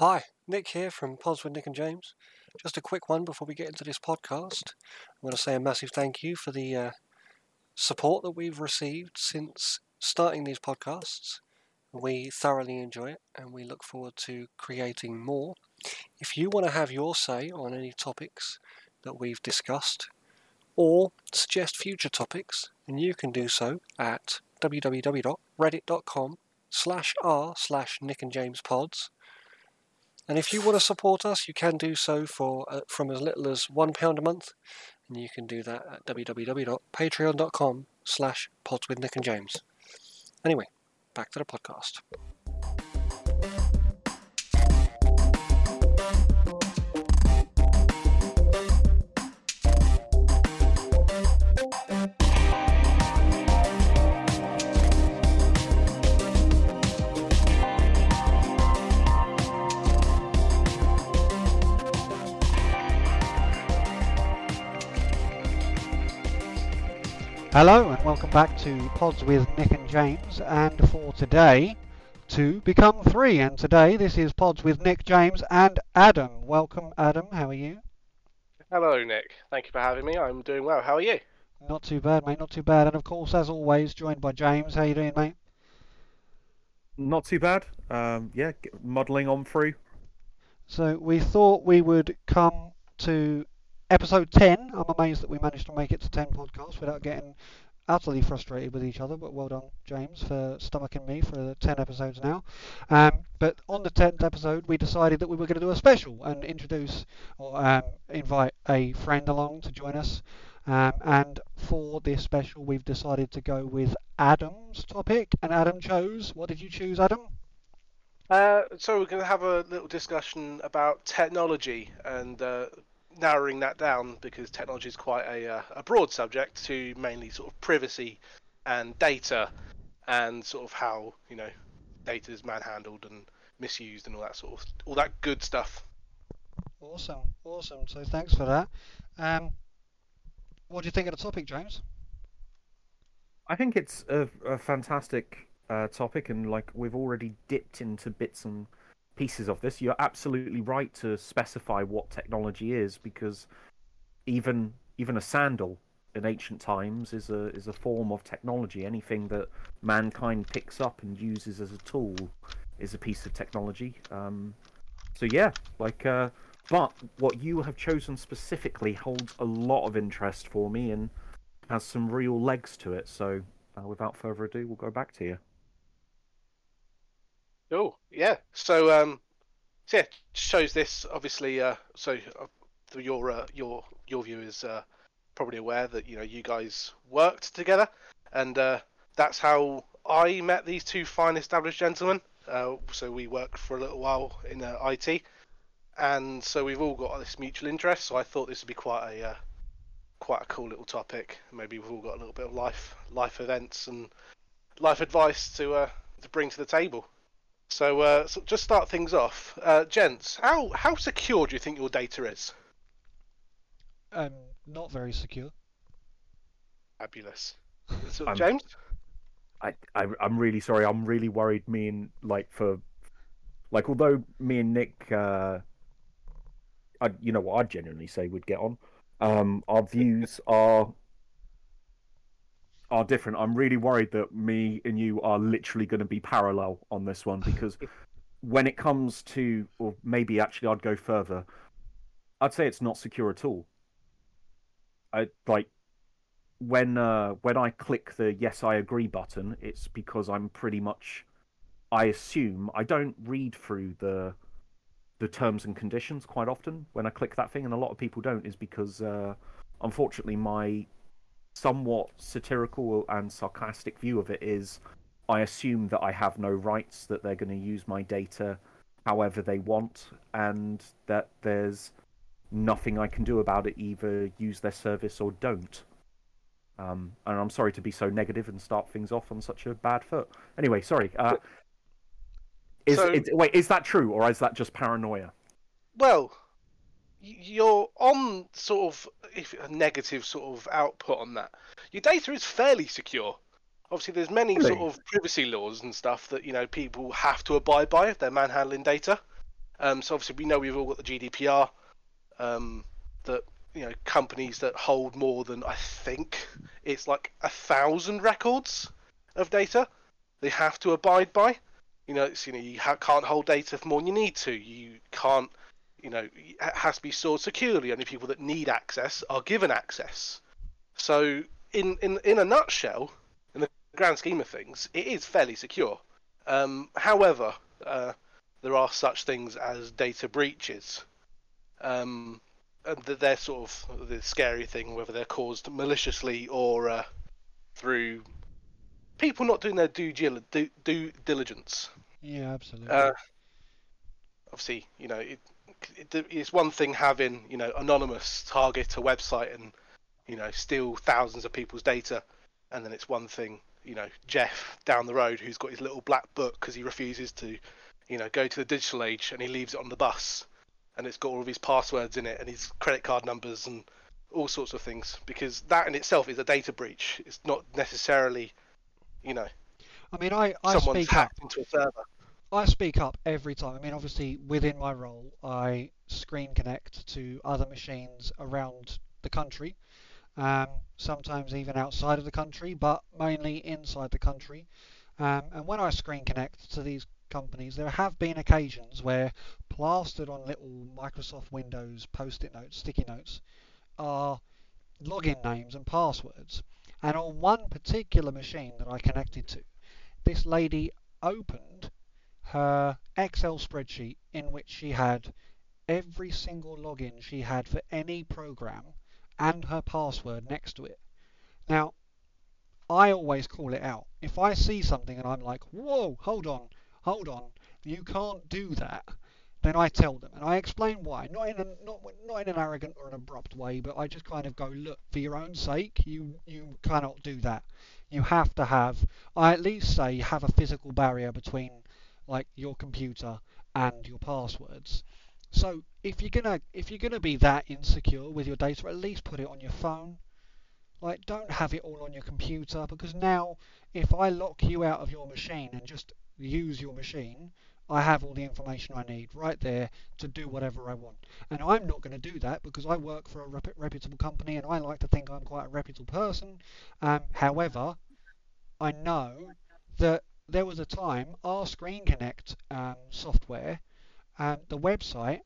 Hi, Nick here from Pods with Nick and James. Just a quick one before we get into this podcast. I want to say a massive thank you for the uh, support that we've received since starting these podcasts. We thoroughly enjoy it and we look forward to creating more. If you want to have your say on any topics that we've discussed or suggest future topics, then you can do so at www.reddit.com slash r slash Nick and James pods. And if you want to support us, you can do so for uh, from as little as one pound a month, and you can do that at www.patreon.com slash pods with Nick and James. Anyway, back to the podcast. Hello and welcome back to Pods with Nick and James. And for today, two become three. And today, this is Pods with Nick, James, and Adam. Welcome, Adam. How are you? Hello, Nick. Thank you for having me. I'm doing well. How are you? Not too bad, mate. Not too bad. And of course, as always, joined by James. How you doing, mate? Not too bad. Um, yeah, g- modelling on through. So we thought we would come to episode 10. I'm amazed that we managed to make it to 10 podcasts without getting utterly frustrated with each other. But well done, James, for stomaching me for the 10 episodes now. Um, but on the 10th episode, we decided that we were going to do a special and introduce or um, invite a friend along to join us. Um, and for this special, we've decided to go with Adam's topic. And Adam chose. What did you choose, Adam? Uh, so we're going to have a little discussion about technology and uh, narrowing that down because technology is quite a, uh, a broad subject to mainly sort of privacy and data and sort of how you know data is manhandled and misused and all that sort of all that good stuff. Awesome, awesome. So thanks for that. Um, what do you think of the topic, James? I think it's a, a fantastic uh, topic, and like we've already dipped into bits and pieces of this. You're absolutely right to specify what technology is, because even even a sandal in ancient times is a is a form of technology. Anything that mankind picks up and uses as a tool is a piece of technology. Um, so yeah, like, uh, but what you have chosen specifically holds a lot of interest for me and has some real legs to it. So uh, without further ado, we'll go back to you. Oh yeah. So um, so yeah, shows this obviously. Uh, so uh, your uh, your your viewers uh, probably aware that you know you guys worked together, and uh, that's how I met these two fine established gentlemen. Uh, so we worked for a little while in uh, IT, and so we've all got this mutual interest. So I thought this would be quite a uh, quite a cool little topic. Maybe we've all got a little bit of life life events and life advice to uh, to bring to the table. So, uh, so just start things off, uh, gents. How how secure do you think your data is? Um, not very secure. Fabulous. So, I'm- James. I, I I'm really sorry. I'm really worried. Me and like for like although me and Nick, uh, I you know what I'd genuinely say would get on. Um, our views are are different. I'm really worried that me and you are literally going to be parallel on this one because when it comes to, or maybe actually I'd go further. I'd say it's not secure at all. I like when uh, when I click the yes I agree button, it's because I'm pretty much I assume I don't read through the the terms and conditions quite often when I click that thing, and a lot of people don't is because uh, unfortunately my somewhat satirical and sarcastic view of it is I assume that I have no rights, that they're going to use my data however they want, and that there's nothing I can do about it, either use their service or don't. Um, and I'm sorry to be so negative and start things off on such a bad foot. Anyway, sorry. Uh, is, So- is wait, is that true or is that just paranoia? Well, you're on sort of if a negative sort of output on that. Your data is fairly secure. Obviously, there's many Really? sort of privacy laws and stuff that you know people have to abide by if they're manhandling data. Um, so obviously we know we've all got the GDPR. Um, that you know companies that hold more than I think it's like a thousand records of data they have to abide by. You know, it's, you know you ha- can't hold data for more than you need to. You can't, you know, it has to be stored securely. Only people that need access are given access. So in in in a nutshell, in the grand scheme of things, it is fairly secure. Um, however, uh, there are such things as data breaches. Um, and they're sort of the scary thing, whether they're caused maliciously or uh, through people not doing their due, due, due diligence. Yeah, absolutely. Uh, obviously, you know, it, it's one thing having you know anonymous target a website and you know steal thousands of people's data, and then it's one thing you know Jeff down the road who's got his little black book because he refuses to you know go to the digital age and he leaves it on the bus and it's got all of his passwords in it and his credit card numbers and all sorts of things because that in itself is a data breach. It's not necessarily, you know, I mean, I, I someone's speak hacked into a server. I speak up every time. I mean, obviously, within my role, I screen connect to other machines around the country, um, sometimes even outside of the country, but mainly inside the country. Um, and when I screen connect to these companies, there have been occasions where plastered on little Microsoft Windows post-it notes, sticky notes, are login names and passwords. And on one particular machine that I connected to, this lady opened her Excel spreadsheet in which she had every single login she had for any program and her password next to it. Now, I always call it out. If I see something and I'm like, whoa, hold on, hold on, you can't do that, then I tell them and I explain why. Not in a, not not in an arrogant or an abrupt way, but I just kind of go, look, for your own sake, you you cannot do that. You have to have, I at least say, have a physical barrier between like your computer and your passwords. So if you're gonna if you're gonna be that insecure with your data, at least put it on your phone. Like don't have it all on your computer because now if I lock you out of your machine and just use your machine, I have all the information I need right there to do whatever I want. And I'm not going to do that because I work for a rep- reputable company and I like to think I'm quite a reputable person. Um, however, I know that there was a time our Screen Connect um, software, um, the website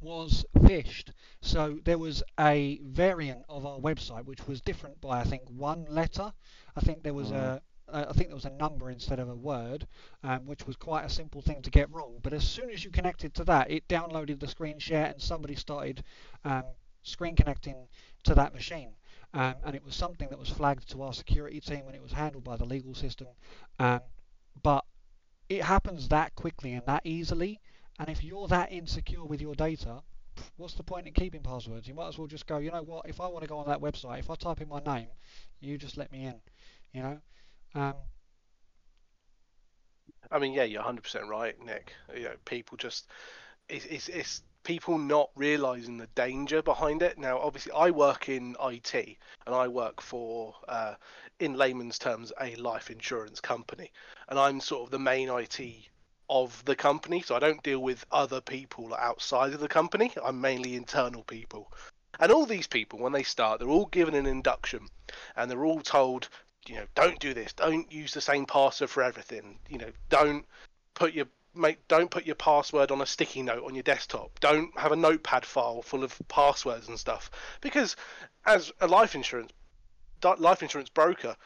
was phished. So there was a variant of our website which was different by I think one letter. I think there was a uh, think there was a number instead of a word, um, which was quite a simple thing to get wrong. But as soon as you connected to that, it downloaded the screen share and somebody started um, screen connecting to that machine. Um, and it was something that was flagged to our security team and it was handled by the legal system. Um, but it happens that quickly and that easily. And if you're that insecure with your data, what's the point in keeping passwords? You might as well just go, you know what, if I want to go on that website, if I type in my name, you just let me in, you know? Um, I mean, yeah, you're 100% right, Nick. You know, people just it's, it's, it's people not realizing the danger behind it. Now, obviously, I work in IT and I work for, uh, in layman's terms, a life insurance company, and I'm sort of the main IT of the company. So I don't deal with other people outside of the company. I'm mainly internal people. And all these people, when they start, they're all given an induction, and they're all told you know, don't do this. Don't use the same password for everything. You know, don't put your make don't put your password on a sticky note on your desktop. Don't have a notepad file full of passwords and stuff. Because as a life insurance life insurance broker,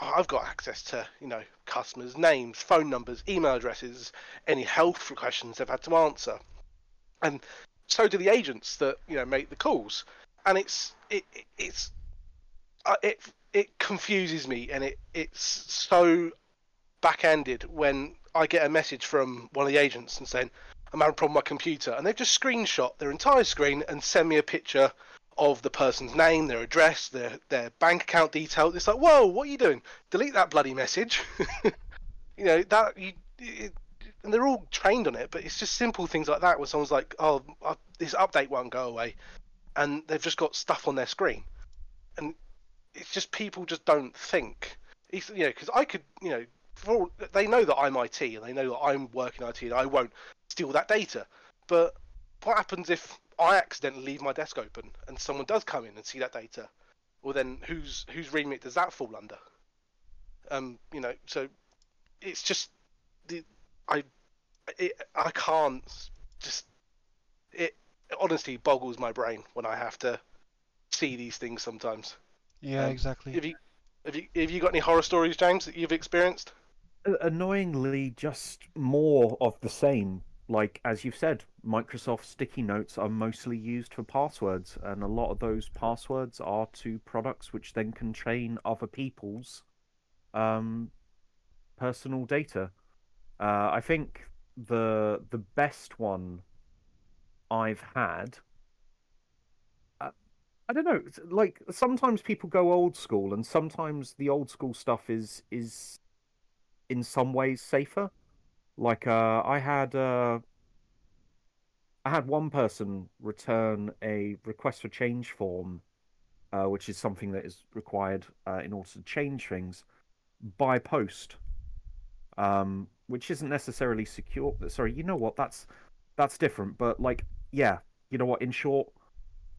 I've got access to you know customers' names, phone numbers, email addresses, any health questions they've had to answer, and so do the agents that you know make the calls. And it's it, it's uh, it it confuses me and it it's so back-ended when I get a message from one of the agents and saying I'm having a problem with my computer and they've just screenshot their entire screen and send me a picture of the person's name, their address, their their bank account details. It's like, whoa, what are you doing? Delete that bloody message. you know that you. It, and they're all trained on it, but it's just simple things like that where someone's like, "Oh, uh, this update won't go away," and they've just got stuff on their screen, and it's just people just don't think. It's, you know, because I could, you know, for all, they know that I'm IT and they know that I'm working IT and I won't steal that data. But what happens if I accidentally leave my desk open and someone does come in and see that data? Well, then whose whose remit does that fall under? Um, you know, so it's just the I it, I can't just it honestly boggles my brain when I have to see these things sometimes. Yeah, Um, exactly. Have you have you have you got any horror stories, James, that you've experienced? Annoyingly, just more of the same. Like as you've said, Microsoft sticky notes are mostly used for passwords, and a lot of those passwords are to products which then contain other people's um, personal data. Uh, I think the the best one I've had. uh, I don't know. Like sometimes people go old school, and sometimes the old school stuff is is in some ways safer. Like uh, I had uh, I had one person return a request for change form, uh, which is something that is required uh, in order to change things by post, um, which isn't necessarily secure. Sorry, you know what? That's that's different. But like, yeah, you know what? In short,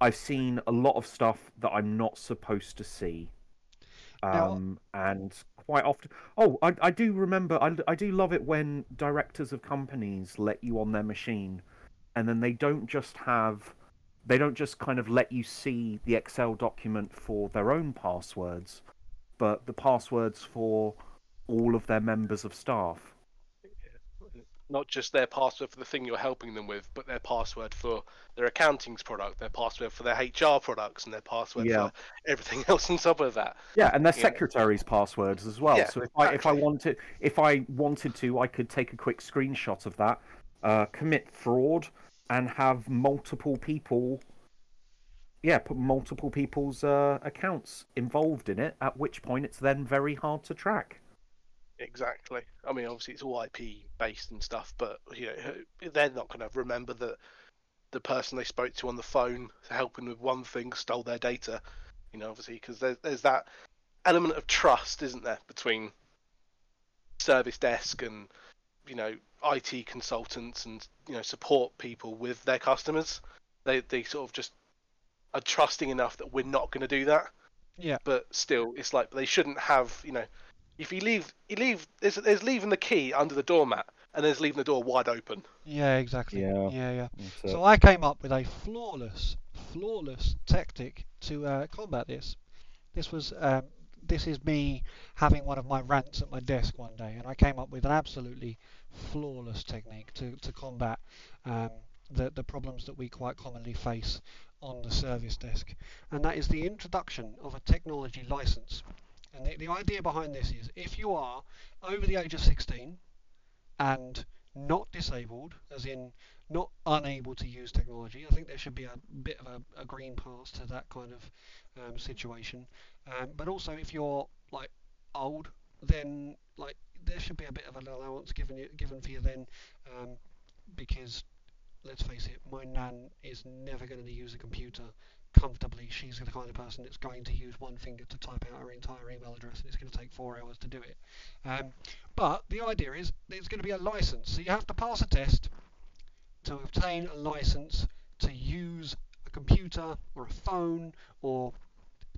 I've seen a lot of stuff that I'm not supposed to see. Now- Um, and quite often, oh, I, I do remember, I, I do love it when directors of companies let you on their machine, and then they don't just have, they don't just kind of let you see the Excel document for their own passwords, but the passwords for all of their members of staff. Not just their password for the thing you're helping them with, but their password for their accounting's product, their password for their HR products, and their password Yeah. for everything else on top of that. Yeah, and their Yeah. secretaries' passwords as well. Yeah, so if I if I wanted if I wanted to, I could take a quick screenshot of that, uh, commit fraud, and have multiple people. Yeah, put multiple people's uh, accounts involved in it. At which point, it's then very hard to track. Exactly. I mean, obviously it's all IP based and stuff, but you know they're not going to remember that the person they spoke to on the phone helping with one thing stole their data. You know, obviously because there's there's that element of trust, isn't there, between service desk and you know IT consultants and you know support people with their customers. They they sort of just are trusting enough that we're not going to do that Yeah. but still, it's like they shouldn't have. You know, if you leave, you leave. There's, there's leaving the key under the doormat, and there's leaving the door wide open. Yeah, exactly. Yeah. yeah, yeah. So I came up with a flawless, flawless tactic to uh, combat this. This was um, this is me having one of my rants at my desk one day, and I came up with an absolutely flawless technique to to combat um, the the problems that we quite commonly face on the service desk, and that is the introduction of a technology license. And the, the idea behind this is if you are over the age of 16 and not disabled, as in not unable to use technology. I think there should be a bit of a, a green pass to that kind of um, situation. Um, but also, if you're like old, then like there should be a bit of an allowance given you, given for you then, um, because let's face it, my nan is never going to use a computer comfortably. She's the kind of person that's going to use one finger to type out her entire email address, and it's going to take four hours to do it. Um, but the idea is there's going to be a license, so you have to pass a test to obtain a license to use a computer or a phone or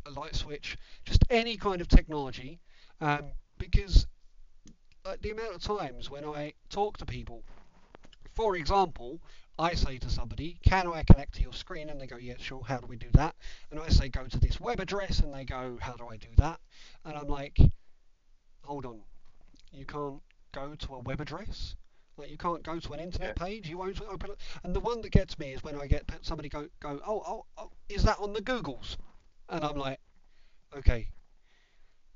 a light switch, just any kind of technology, um, because uh, the amount of times when I talk to people, for example, I say to somebody, "Can I connect to your screen?" and they go, "Yeah, sure. How do we do that?" And I say, "Go to this web address," and they go, "How do I do that?" And I'm like, "Hold on, you can't go to a web address." Like you can't go to an internet page. You won't open it. And the one that gets me is when I get somebody go go, oh oh oh, is that on the Googles? And I'm like, okay,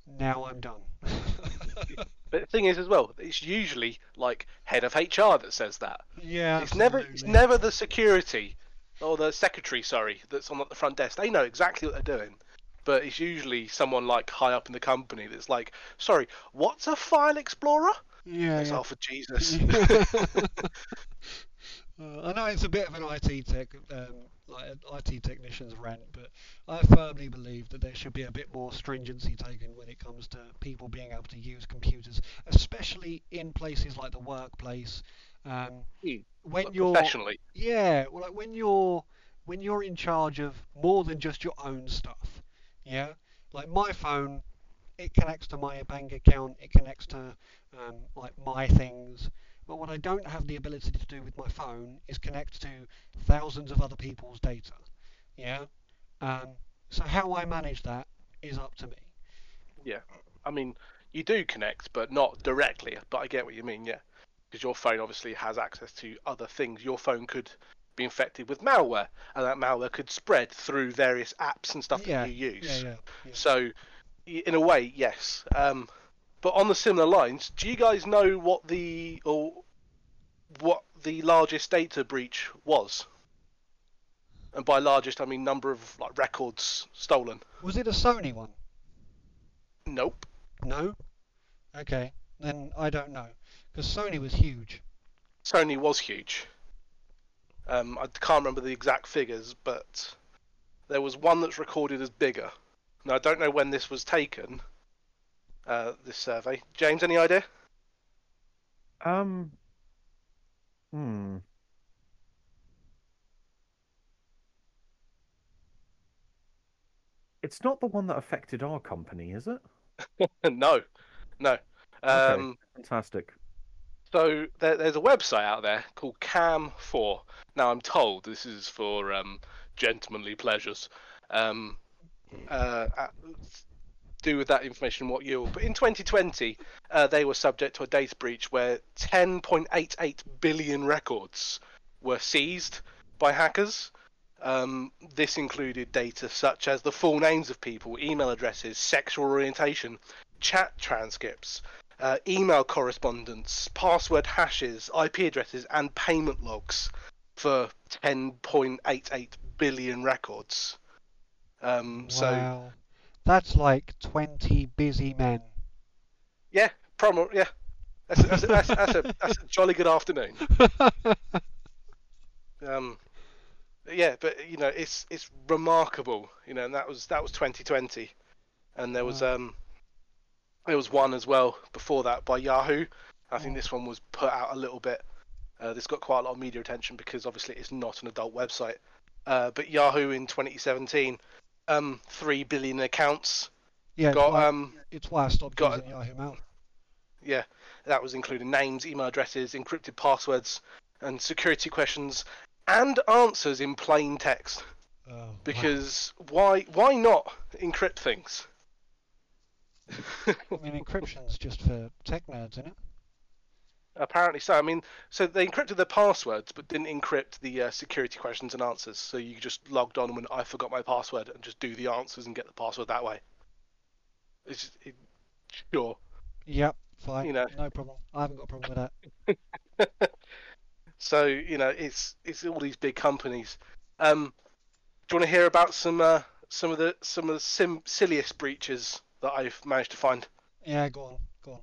now I'm done. But the thing is, as well, it's usually like head of HR that says that. yeah, It's never, it's never the security or the secretary, sorry, that's on at the front desk. They know exactly what they're doing. But it's usually someone like high up in the company that's like, sorry, what's a file explorer? Yeah, It's yeah. all for Jesus. Uh, I know it's a bit of an IT tech, um, like IT technician's rant, but I firmly believe that there should be a bit more stringency taken when it comes to people being able to use computers, especially in places like the workplace. Um, when Like, you're professionally. yeah, well, like when you're when you're in charge of more than just your own stuff. Yeah, like my phone, it connects to my bank account, it connects to um, like my things. But what I don't have the ability to do with my phone is connect to thousands of other people's data. Yeah. Um, so how I manage that is up to me. Yeah. I mean, you do connect, but not directly. But I get what you mean, yeah. Because your phone obviously has access to other things. Your phone could be infected with malware, and that malware could spread through various apps and stuff Yeah, that you use. Yeah, yeah. yeah. So, in a way, yes. Um, but on the similar lines, do you guys know what the or what the largest data breach was? And by largest, I mean number of like records stolen. Was it a Sony one? Nope. No. Okay, then I don't know because Sony was huge. Sony was huge. Um, I can't remember the exact figures, but there was one that's recorded as bigger. Now I don't know when this was taken. Uh, this survey, James, any idea? Um. Hmm. It's not the one that affected our company, is it? no, no. Um, Fantastic. So there, there's a website out there called Cam4. Now I'm told this is for um, gentlemanly pleasures. Um, uh, do with that information what you will. But in 2020, uh, they were subject to a data breach where 10.88 billion records were seized by hackers. Um, this included data such as the full names of people, email addresses, sexual orientation, chat transcripts, uh, email correspondence, password hashes, IP addresses, and payment logs for 10.88 billion records. Um, So, Wow. That's like 20 busy men. yeah, promo, yeah. That's, that's, that's, that's, a, that's a jolly good afternoon. Um, yeah, but you know, it's it's remarkable, you know, and that was that was 2020, and there was Wow. um, there was one as well before that by Yahoo. I think Mm. this one was put out a little bit. Uh, this got quite a lot of media attention because obviously it's not an adult website. Uh, but Yahoo in 2017, um, three billion accounts yeah, it's got why, um, it's why I stopped got- using Yahoo Mail. yeah, that was including names, email addresses, encrypted passwords, and security questions and answers in plain text. Oh, wow. Because why why not encrypt things? I mean, encryption's just for tech nerds, isn't it? Apparently so. I mean, so they encrypted the passwords, but didn't encrypt the uh, security questions and answers. So you just logged on when I forgot my password and just do the answers and get the password that way. It's just, it, sure. Yep, fine. You know. No problem. I haven't got a problem with that. So you know, it's it's all these big companies. Um, do you want to hear about some uh, some of the some of the sim- silliest breaches that I've managed to find? Yeah, go on, go on.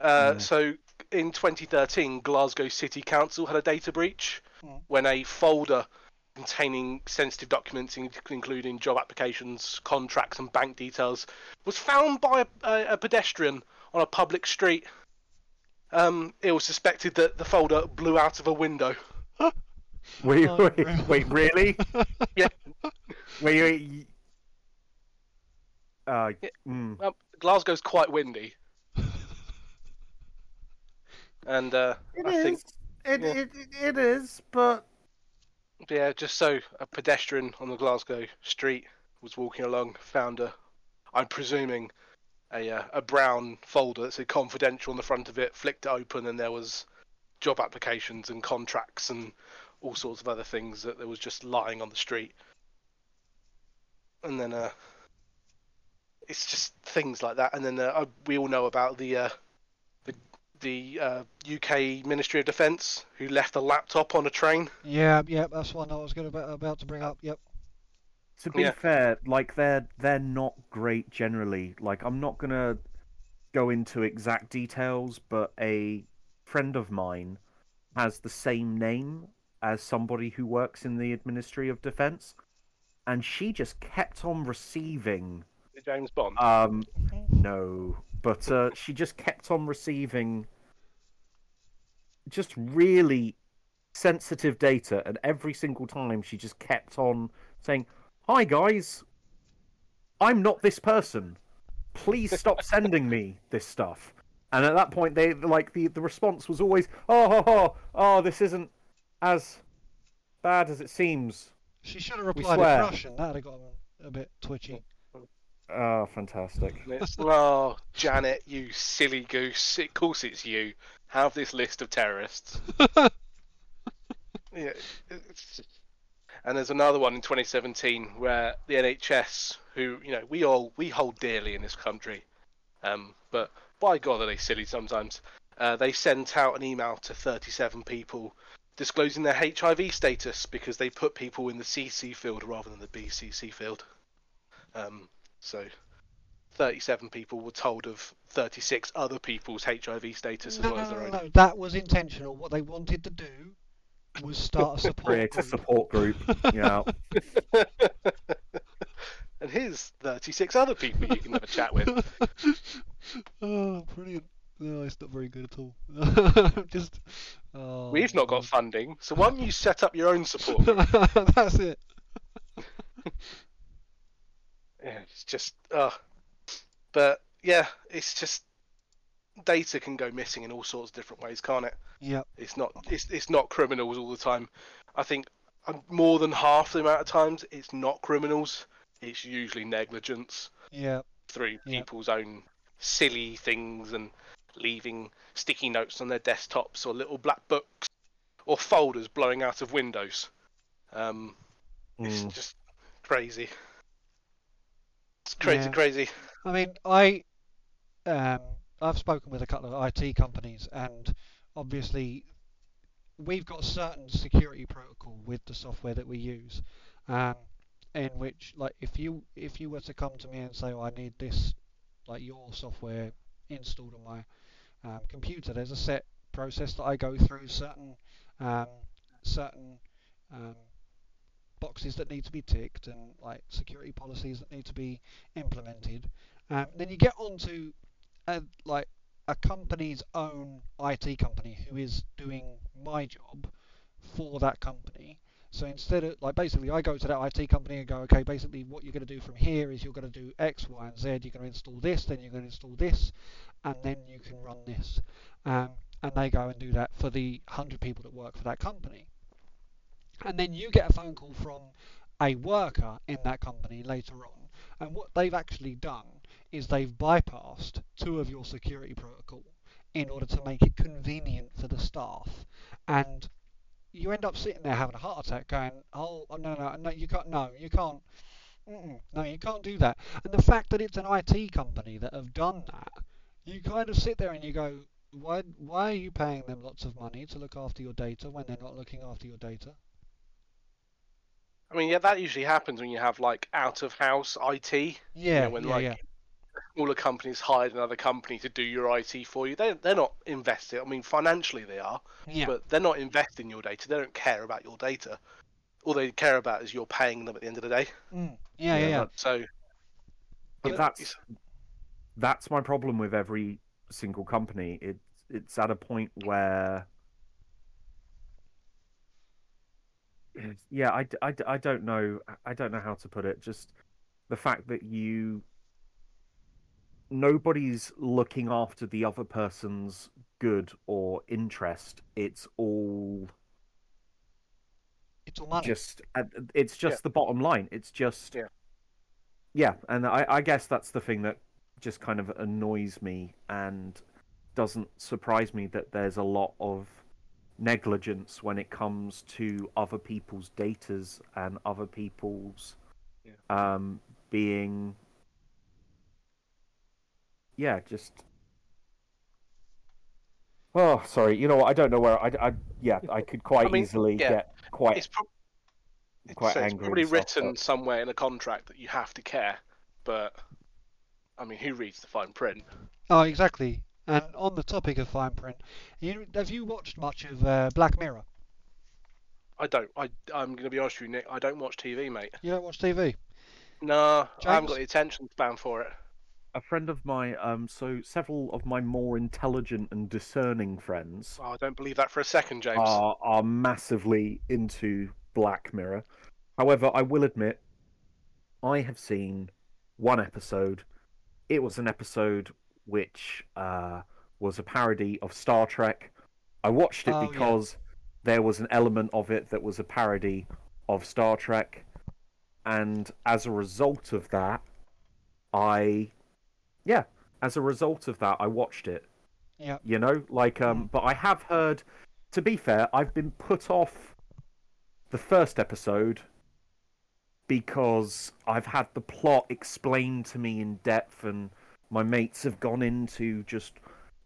Uh, Mm. So in 2013, Glasgow City Council had a data breach Mm. when a folder containing sensitive documents, including job applications, contracts, and bank details, was found by a, a, a pedestrian on a public street. Um, it was suspected that the folder blew out of a window. Wait, Oh, wait, really? wait, really? Yeah. Wait, wait. Uh, Yeah. mm, Um, Glasgow's quite windy, and uh, It I think It, yeah. it, it is, but Yeah, just so a pedestrian on the Glasgow street was walking along, found a, I'm presuming, a uh, a brown folder that said confidential on the front of it, flicked it open, and there was job applications and contracts and all sorts of other things that there was just lying on the street. And then uh, it's just things like that. And then uh, we all know about the uh, the the uh, UK Ministry of Defence who left a laptop on a train. Yeah, yeah, that's one I was going to about to bring up. Yep. to be Yeah. fair, like they're they're not great generally. Like I'm not gonna go into exact details, but a friend of mine has the same name as somebody who works in the Ministry of Defence, and she just kept on receiving. James Bond. Um, no, but uh, she just kept on receiving just really sensitive data, and every single time she just kept on saying, "Hi guys, I'm not this person. Please stop sending me this stuff." And at that point, they like the the response was always, "Oh, oh, oh, oh this isn't as bad as it seems." She should have replied in. Russian. That'd have got a bit twitchy. Oh, fantastic! Oh, Janet, you silly goose. Of course it's you. Have this list of terrorists. Yeah. And there's another one in 2017 where the NHS, who you know we all we hold dearly in this country, um, but by God are they silly sometimes. Uh, they sent out an email to 37 people disclosing their HIV status because they put people in the CC field rather than the BCC field. Um, so 37 people were told of 36 other people's HIV status as No, well no, as their no, own. no, that was intentional. What they wanted to do was start a support Create a group. support group. Yeah. and here's 36 other people you can have a chat with. oh, brilliant. No, it's not very good at all. Just. Oh, We've not got funding, so why don't you set up your own support? That's it. Yeah, it's just, uh, but yeah, it's just data can go missing in all sorts of different ways, can't it? Yeah. It's not, it's it's not criminals all the time. I think uh, more than half the amount of times it's not criminals. It's usually negligence Yeah. through Yeah. people's own silly things and leaving sticky notes on their desktops or little black books or folders blowing out of windows. Um, it's Mm. just crazy. It's crazy, Yeah. crazy. I mean, I um, I've spoken with a couple of IT companies, and obviously we've got a certain security protocol with the software that we use, um, in which, like, if you if you were to come to me and say, "Oh, I need this, like your software installed on my um, computer," there's a set process that I go through, certain um, certain um, boxes that need to be ticked, and like security policies that need to be implemented. Um, then you get onto a, like a company's own IT company who is doing my job for that company. So instead of like basically, I go to that IT company and go, okay, basically what you're going to do from here is you're going to do X, Y, and Z. You're going to install this, then you're going to install this, and then you can run this. Um, and they go and do that for the hundred people that work for that company. And then you get a phone call from a worker in that company later on. And what they've actually done is they've bypassed two of your security protocol in order to make it convenient for the staff. And you end up sitting there having a heart attack going, oh, oh, no, no, no, you can't, no, you can't, no, you can't do that. And the fact that it's an IT company that have done that, you kind of sit there and you go, why, why are you paying them lots of money to look after your data when they're not looking after your data? I mean, yeah, that usually happens when you have like out of house IT. Yeah, when, yeah, like, yeah. All a company's hired another company to do your IT for you. They they're not invested. I mean, financially they are, Yeah, but they're not investing your data. They don't care about your data. All they care about is you're paying them at the end of the day. mm, yeah, yeah, yeah. So But that's that's my problem with every single company. It it's at a point where yeah, I, d- I, d- I don't know I don't know how to put it. Just the fact that you nobody's looking after the other person's good or interest. It's all It's all money. just it's just the bottom line. It's just Yeah. yeah, and I, I guess that's the thing that just kind of annoys me and doesn't surprise me that there's a lot of negligence when it comes to other people's datas and other people's Yeah. um being yeah just oh sorry you know what i don't know where i, I yeah i could quite mean, easily yeah, get quite it's, prob- quite so it's angry probably and stuff, written but- somewhere in a contract that you have to care. But I mean, who reads the fine print? Oh, exactly. And on the topic of fine print, you, have you watched much of uh, Black Mirror? I don't. I I'm gonna be honest with you, Nick. I don't watch TV, mate. You don't watch TV? Nah, I haven't got the attention span for it. a friend of mine, um, so several of my more intelligent and discerning friends Oh, I don't believe that for a second, James. are are massively into Black Mirror. However, I will admit, I have seen one episode. It was an episode which uh, was a parody of Star Trek. I watched it Oh, yeah. because there was an element of it that was a parody of Star Trek, and as a result of that, I, yeah, as a result of that, I watched it Yeah. you know like um but i have heard to be fair i've been put off the first episode because i've had the plot explained to me in depth and my mates have gone into just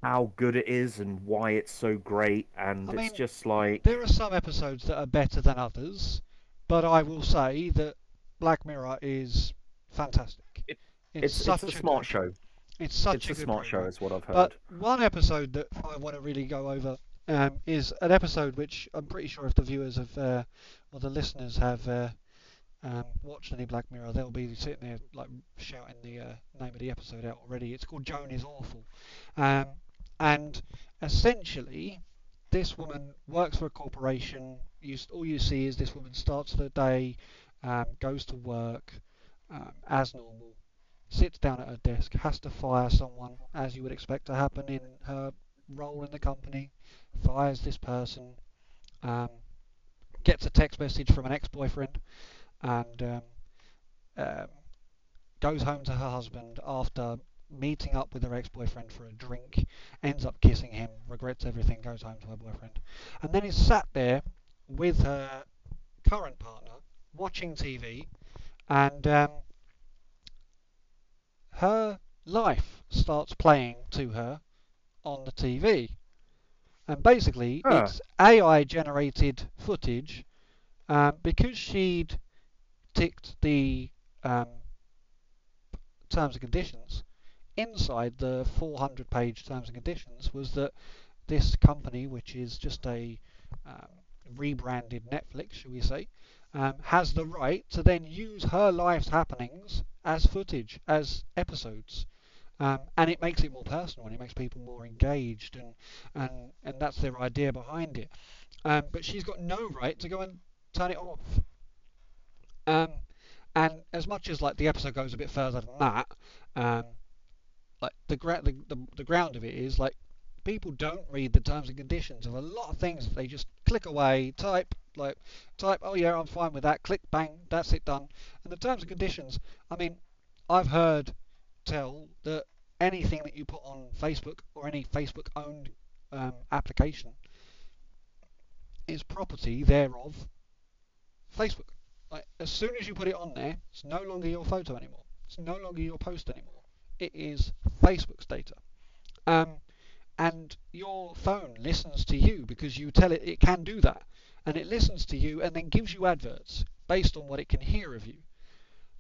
how good it is and why it's so great and I it's mean, just like There are some episodes that are better than others, but I will say that Black Mirror is fantastic. It- it's, it's, such it's a good smart program. show It's such it's a a good smart show is what i've heard But one episode that I want to really go over um, is an episode which I'm pretty sure if the viewers have, uh, or the listeners have uh, um, watched any Black Mirror, they'll be sitting there like shouting the uh, name of the episode out already. It's called Joan is Awful. Um, and essentially, this woman works for a corporation. You, all you see is this woman starts the day, um, goes to work um, as normal, sits down at her desk, has to fire someone, as you would expect to happen in her role in the company, fires this person, um, gets a text message from an ex-boyfriend, and um, um, goes home to her husband after meeting up with her ex-boyfriend for a drink, ends up kissing him, regrets everything, goes home to her boyfriend, and then is sat there with her current partner watching TV, and um, her life starts playing to her on the TV. And basically, it's AI generated footage um, because she'd ticked the um, terms and conditions. Inside the 400 page terms and conditions was that this company, which is just a um, rebranded Netflix, shall we say, um, has the right to then use her life's happenings as footage, as episodes. Um, and it makes it more personal and it makes people more engaged and, and, and that's their idea behind it. Um, but she's got no right to go and turn it off. Um, and as much as like the episode goes a bit further than that, um, like the, gra- the, the the ground of it is like people don't read the terms and conditions of a lot of things. They just click away, type like type. Oh yeah, I'm fine with that. Click, bang, that's it done. And the terms and conditions. I mean, I've heard tell that anything that you put on Facebook or any Facebook-owned um, application is property thereof Facebook. Like as soon as you put it on there, it's no longer your photo anymore. It's no longer your post anymore. It is Facebook's data. Um, and your phone listens to you because you tell it it can do that, and it listens to you and then gives you adverts based on what it can hear of you.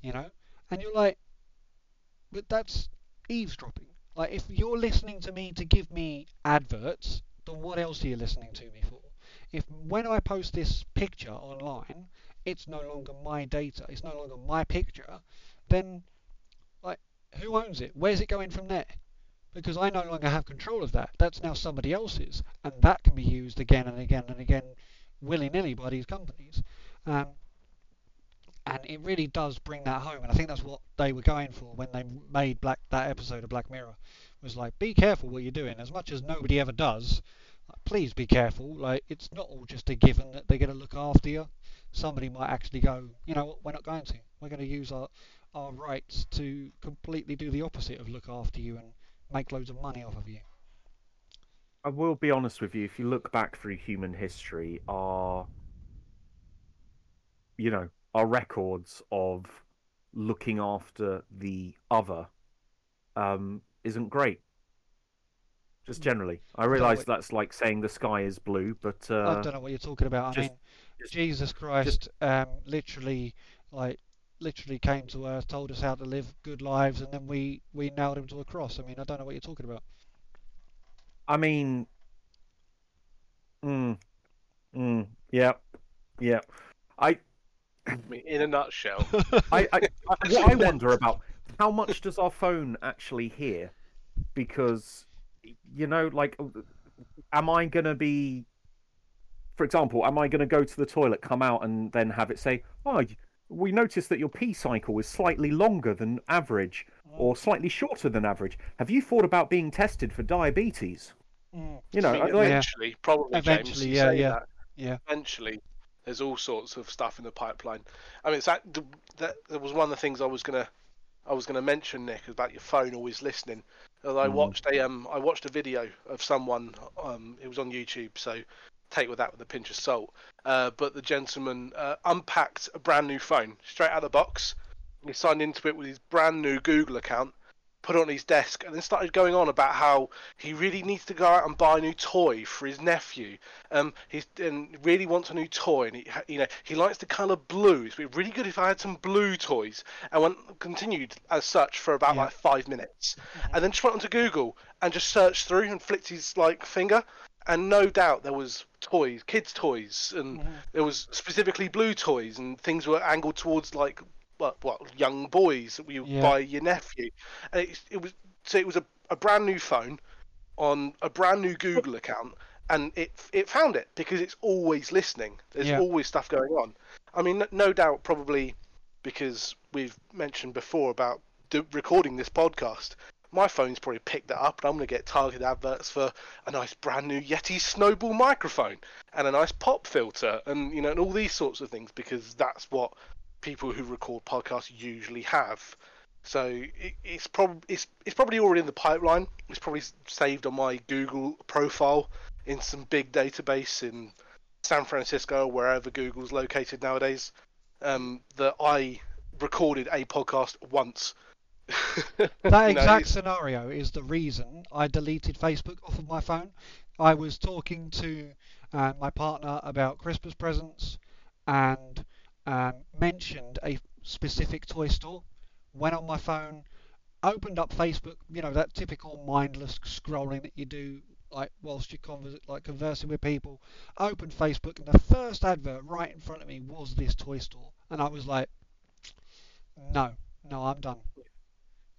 You know, and you're like, but that's eavesdropping. Like if you're listening to me to give me adverts, then what else are you listening to me for? If when I post this picture online, it's no longer my data, it's no longer my picture, then like who owns it? Where's it going from there? Because I no longer have control of that. That's now somebody else's, and that can be used again and again and again, willy nilly by these companies. Um, and it really does bring that home, and I think that's what they were going for when they made Black that episode of Black Mirror was like, be careful what you're doing. As much as nobody ever does, please be careful. Like it's not all just a given that they're going to look after you. Somebody might actually go, you know what, we're not going to. We're going to use our our rights to completely do the opposite of look after you and make loads of money off of you. I will be honest with you. If you look back through human history, our, you know, our records of looking after the other, um, isn't great. Just generally, I realise that's like saying the sky is blue, but I uh, don't know what you're talking about. I just- mean, Jesus Christ, um, literally, like, literally came to earth, told us how to live good lives, and then we we nailed him to a cross. I mean, I don't know what you're talking about. I mean, mm, mm, yeah, yeah. I, I mean, in a nutshell, I, I, I what I wonder about how much does our phone actually hear? Because you know, like, am I gonna be, for example, am I gonna go to the toilet, come out, and then have it say, "Oh, we noticed that your pee cycle is slightly longer than average, or slightly shorter than average. Have you thought about being tested for diabetes?" Mm. You know, I mean, I- like, eventually, probably. Eventually, James, yeah, say yeah. that. Yeah. Eventually, there's all sorts of stuff in the pipeline. I mean, it's that, that, that was one of the things I was gonna, I was gonna mention, Nick, about your phone always listening. And I Mhm. watched a um, I watched a video of someone. Um, it was on YouTube, so take with that with a pinch of salt. Uh, but the gentleman uh, unpacked a brand new phone straight out of the box. He signed into it with his brand new Google account, put it on his desk, and then started going on about how he really needs to go out and buy a new toy for his nephew. Um, he's and really wants a new toy, and he, you know, he likes the colour blue. It'd be really good if I had some blue toys. And went continued as such for about Yeah. like five minutes, and then just went onto Google and just searched through and flicked his like finger, and no doubt there was toys, kids' toys, and Mhm. there was specifically blue toys, and things were angled towards like what, what young boys that you Yeah. buy your nephew. And it, it was so it was a, a brand new phone on a brand new Google account, and it it found it because it's always listening. There's Yeah. always stuff going on. I mean, no doubt, probably because we've mentioned before about recording this podcast. My phone's probably picked that up, and I'm going to get targeted adverts for a nice brand new Yeti Snowball microphone and a nice pop filter, and you know, and all these sorts of things because that's what people who record podcasts usually have. So it, it's probably it's it's probably already in the pipeline. It's probably saved on my Google profile in some big database in San Francisco wherever Google's located nowadays. Um, that I recorded a podcast once. That exact it's- scenario is the reason I deleted Facebook off of my phone. I was talking to uh, my partner about Christmas presents and um, mentioned a specific toy store. Went on my phone, opened up Facebook. You know that typical mindless scrolling that you do, like whilst you're convers- like conversing with people. Opened Facebook, and the first advert right in front of me was this toy store, and I was like, "No, no, I'm done."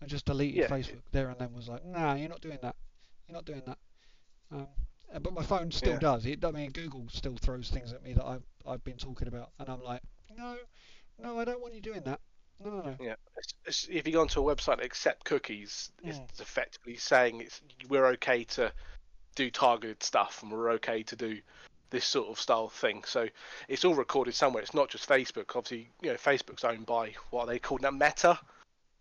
I just deleted Yeah. Facebook there and then. Was like, "Nah, you're not doing that. You're not doing that." Um, uh, but my phone still Yeah. does. It, I mean, Google still throws things at me that I've I've been talking about, and I'm like, "No, no, I don't want you doing that. No, no, no." Yeah, it's, it's, if you go onto a website that accept cookies, Mm. it's effectively saying it's we're okay to do targeted stuff and we're okay to do this sort of style thing. So it's all recorded somewhere. It's not just Facebook. Obviously, you know, Facebook's owned by what are they called now, Meta,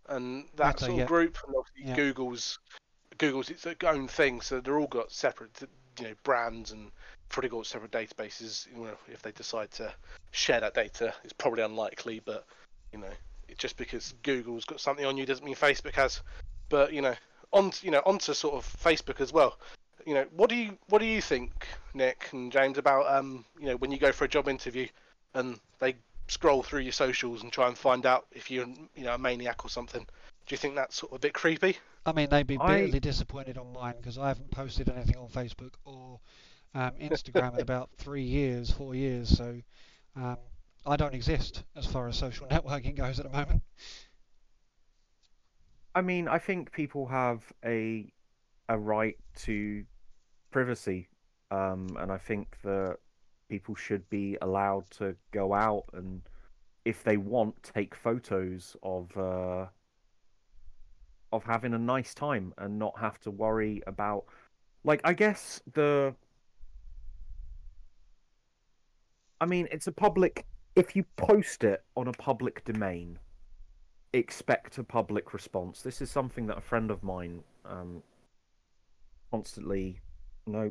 and that Meta, sort of yeah. group. And obviously, Yeah. Google's Google's its their own thing. So they're all got separate, you know, brands and pretty got separate databases. You know, if they decide to share that data, it's probably unlikely, but you know, it, just because Google's got something on you doesn't mean Facebook has. But you know, on you know onto sort of Facebook as well. You know, what do you what do you think, Nick and James, about um you know when you go for a job interview and they scroll through your socials and try and find out if you're you know a maniac or something? Do you think that's sort of a bit creepy? I mean, they'd be I- bitterly disappointed on mine because I haven't posted anything on Facebook or um, Instagram in about three years, four years. So um, I don't exist as far as social networking goes at the moment. I mean, I think people have a a right to privacy, um, and I think that people should be allowed to go out and, if they want, take photos of uh, of having a nice time and not have to worry about, like, I guess the. I mean, it's a public. If you post it on a public domain, expect a public response. This is something that a friend of mine um, constantly, no,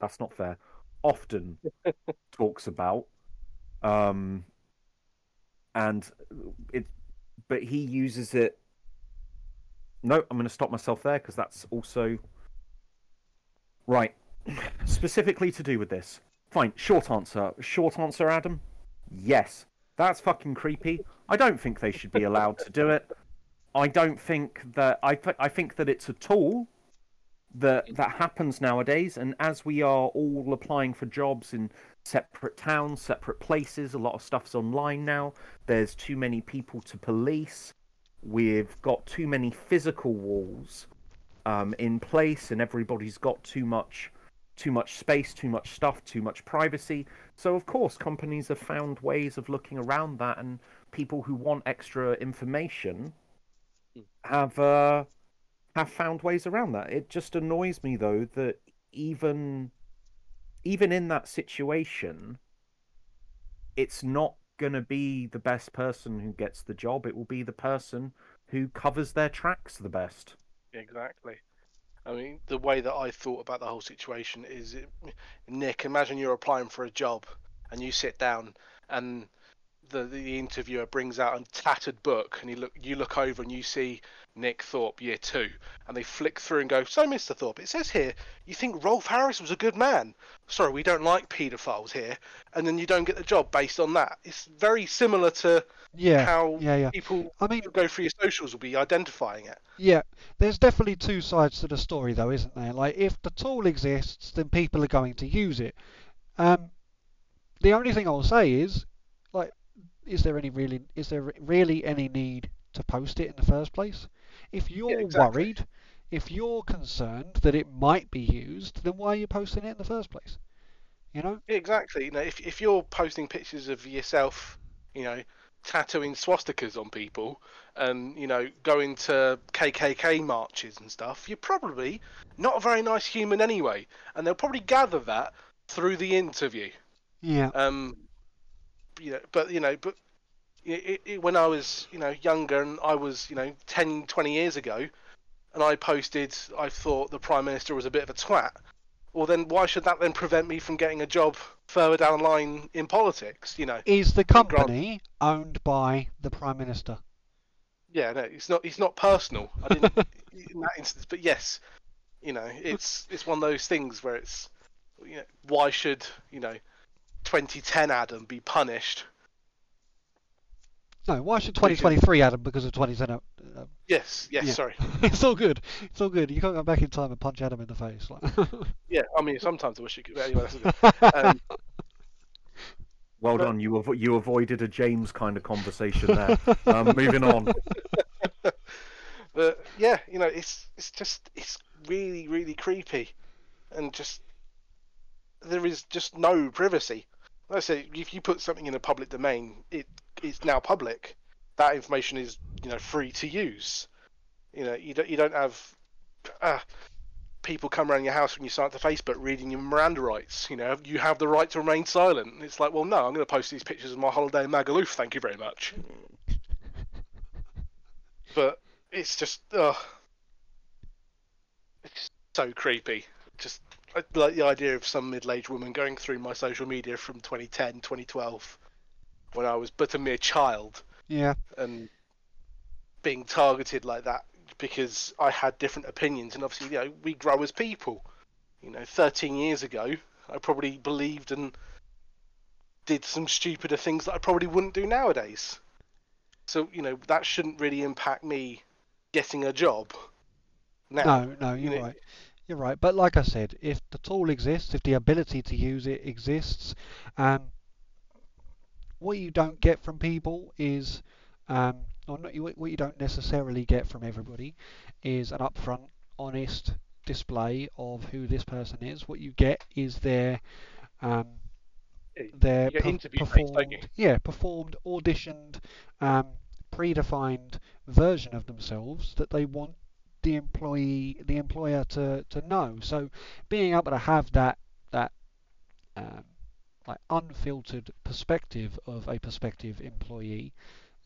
that's not fair, often talks about. Um, and it, but he uses it. No, I'm going to stop myself there because that's also right. Specifically to do with this. Fine, short answer. Short answer, Adam. Yes, that's fucking creepy. I don't think they should be allowed to do it. I don't think that I th- I think that it's a tool that that happens nowadays and as we are all applying for jobs in separate towns, separate places, a lot of stuff's online now. There's too many people to police. we've got too many physical walls um, in place, and everybody's got too much too much space, too much stuff, too much privacy. So of course, companies have found ways of looking around that, and people who want extra information have uh, have found ways around that. It just annoys me though that even even in that situation, it's not going to be the best person who gets the job. It will be the person who covers their tracks the best. Exactly. I mean, the way that I thought about the whole situation is, it, Nick, imagine you're applying for a job and you sit down and the the interviewer brings out a tattered book and you look you look over and you see Nick Thorpe year two and they flick through and go so Mr Thorpe it says here you think Rolf Harris was a good man sorry we don't like paedophiles here and then you don't get the job based on that it's very similar to Yeah. how Yeah, yeah. people I mean, who go through your socials will be identifying it Yeah, there's definitely two sides to the story, though, isn't there? Like, if the tool exists, then people are going to use it. Um, the only thing I'll say is, like, is there any really, is there really any need to post it in the first place? If you're exactly. worried, if you're concerned that it might be used, then why are you posting it in the first place? You know? Exactly. You know, if if you're posting pictures of yourself, you know, tattooing swastikas on people, and you know, going to KKK marches and stuff, you're probably not a very nice human anyway, and they'll probably gather that through the interview. Yeah. Um, you know, but you know, but it, it, when I was, you know, younger and I was, you know, 10, 20 years ago, and I posted, I thought the prime minister was a bit of a twat. Well, then why should that then prevent me from getting a job further down the line in politics? You know, Is the Grant- company owned by the prime minister? yeah, no, it's not, it's not personal. I didn't in that instance, but yes, you know, it's it's one of those things where it's, you know, why should you know, 2010 Adam be punished? No. Why should 2023 Adam because of 2010? Uh, uh, Yes, yes, Yeah. sorry. it's all good. It's all good. You can't go back in time and punch Adam in the face. Like. Yeah, I mean, sometimes I wish you could. Anyway, that's good. Um, Well But- done. You avo- you avoided a James kind of conversation there. um, moving on. But yeah, you know, it's it's just it's really really creepy, and just there is just no privacy. Like I say, if you put something in a public domain, it it's now public. That information is you know free to use. You know, you don't you don't have uh, people come around your house when you sign up to Facebook reading your Miranda rights. You know, you have the right to remain silent. It's like, well, no, I'm going to post these pictures of my holiday in Magaluf. Thank you very much. but it's just, ugh. It's so creepy. Just like the idea of some middle-aged woman going through my social media from 2010, 2012, when I was but a mere child, yeah. and being targeted like that because I had different opinions. And obviously, you know, we grow as people. You know, 13 years ago, I probably believed and did some stupider things that I probably wouldn't do nowadays. So, you know, that shouldn't really impact me getting a job. Now, No, no, you you're know- right. You're right. But like I said, if the tool exists, if the ability to use it exists, um, what you don't get from people is, um, or not, what you don't necessarily get from everybody, is an upfront, honest display of who this person is. What you get is their um, their you get per- performed, yeah, performed, auditioned, um, predefined version of themselves that they want the employee, the employer to, to know. So being able to have that that um, like unfiltered perspective of a prospective employee,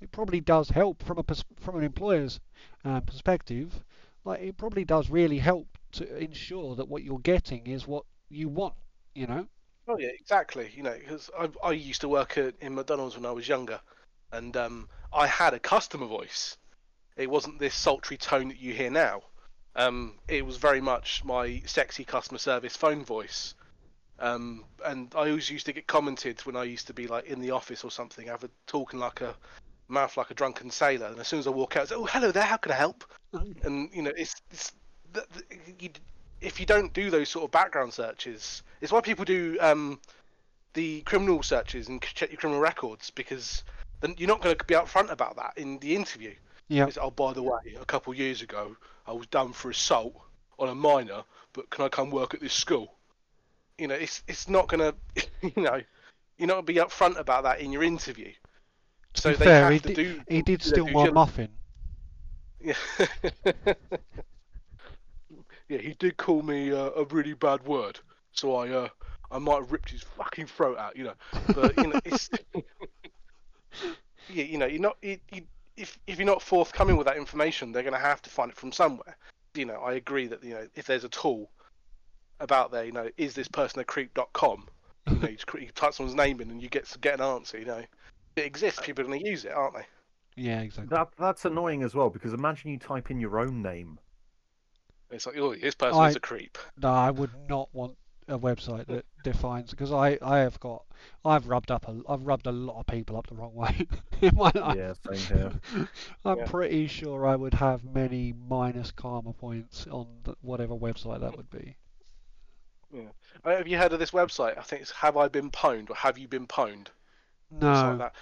it probably does help from a from an employer's um, perspective. Like it probably does really help to ensure that what you're getting is what you want. You know. Oh yeah, exactly. You know, because I, I used to work at, in McDonald's when I was younger, and um, I had a customer voice. It wasn't this sultry tone that you hear now. Um, it was very much my sexy customer service phone voice. Um, and I always used to get commented when I used to be like in the office or something, I have a talking like a mouth like a drunken sailor. And as soon as I walk out, it's, oh hello there, how can I help? and you know it's, it's th- th- you, if you don't do those sort of background searches it's why people do um, the criminal searches and check your criminal records because then you're not going to be upfront about that in the interview Yeah. It's, oh, by the way, a couple of years ago, I was done for assault on a minor, but can I come work at this school? You know, it's it's not gonna, you know, you're not gonna be upfront about that in your interview. To So they fair, have he to did, do. he did steal my muffin. Yeah. yeah, he did call me uh, a really bad word, so I uh, I might have ripped his fucking throat out, you know. But you know, it's yeah, you know, you're not you, you, if if you're not forthcoming with that information, they're going to have to find it from somewhere. You know, I agree that you know if there's a tool about there, you know, is this person a creep.com? You know, you, just, you type someone's name in and you get get an answer. You know, it exists. People are going to use it, aren't they? Yeah, exactly. That that's annoying as well because imagine you type in your own name. It's like, oh, this person I- is a creep. No, I would not want a website that defines because I, I have got I've rubbed up a I've rubbed a lot of people up the wrong way in my life. Yeah, same here. I'm Yeah. pretty sure I would have many minus karma points on the, whatever website that would be. Uh, Have you heard of this website? I think it's Have I Been Pwned or Have You Been Pwned? Something like No. that.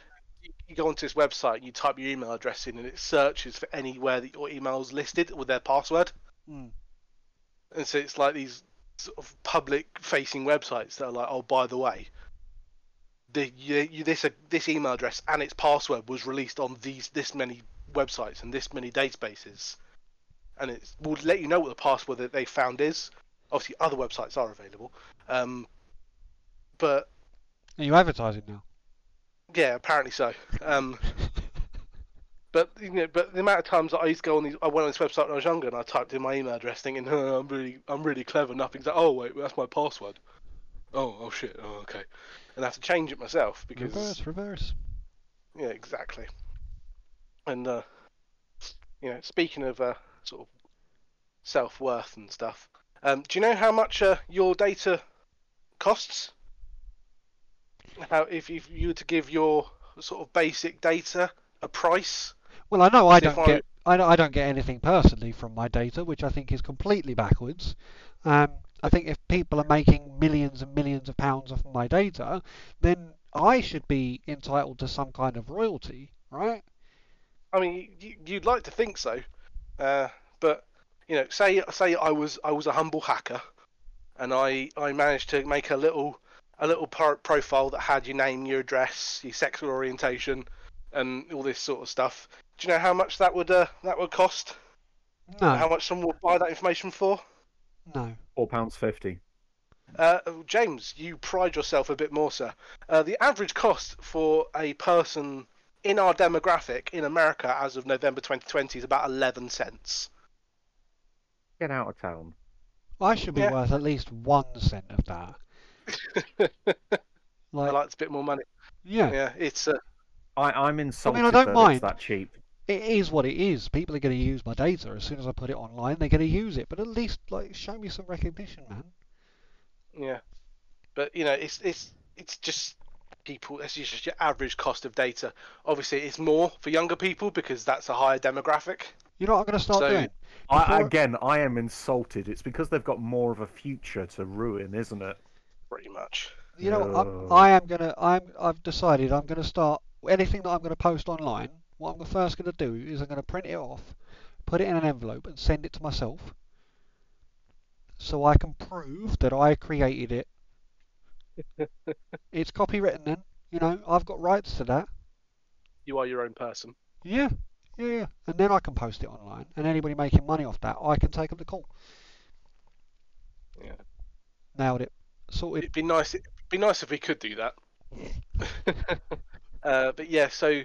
You- You go onto this website, you type your email address in, and it searches for anywhere that your email is listed with their password. Mm. And so it's like these sort of public-facing websites that are like, oh, by the way, the you, you, this uh, this email address and its password was released on these this many websites and this many databases, and it will let you know what the password that they found is. Obviously, other websites are available, um, but Are you advertising now? yeah, apparently so. Um, But you know, but the amount of times that I used to go on these, I went on this website when I was younger, and I typed in my email address, thinking, oh, "I'm really, I'm really clever." Nothing's like, "Oh wait, that's my password." Oh, oh shit. Oh, okay. And I have to change it myself because Reverse, reverse. yeah, exactly. And uh, you know, speaking of uh, sort of self worth and stuff, um, do you know how much uh, your data costs? How if if you were to give your sort of basic data a price? Well, I know I don't get I don't, I don't get anything personally from my data, which I think is completely backwards. Um, I think if people are making millions and millions of pounds off my data, then I should be entitled to some kind of royalty, right? I mean, you, you'd like to think so, uh, but you know, say say I was I was a humble hacker, and I I managed to make a little a little pro- profile that had your name, your address, your sexual orientation, and all this sort of stuff. Do you know how much that would uh, that would cost? No. How much someone would buy that information for? no. Four pounds fifty. Uh, James, you pride yourself a bit more, sir. Uh, the average cost for a person in our demographic in America as of November 2020 is about 11 cents. Get out of town. I should be Yeah. worth at least one cent of that. I Like, like a bit more money. yeah, Yeah, it's uh, I, I'm insulted don't that mind. it's that cheap. it is what it is. People are going to use my data as soon as I put it online. They're going to use it, but at least like show me some recognition, man. yeah, but you know, it's it's it's just people. It's just your average cost of data. Obviously, it's more for younger people because that's a higher demographic. You know what I'm going to start So- doing? I, again, I am insulted. It's because they've got more of a future to ruin, isn't it? Pretty much. You know, No. I'm, I am gonna. I'm. I've decided I'm gonna start anything that I'm gonna post online. What I'm first gonna do is I'm gonna print it off, put it in an envelope, and send it to myself, so I can prove that I created it. it's copywritten. Then you know I've got rights to that. You are your own person. Yeah, yeah, yeah. And then I can post it online, and anybody making money off that, I can take them to court. Yeah. Nailed it. Sorted. It'd be nice. It'd be nice if we could do that. uh, but yeah, so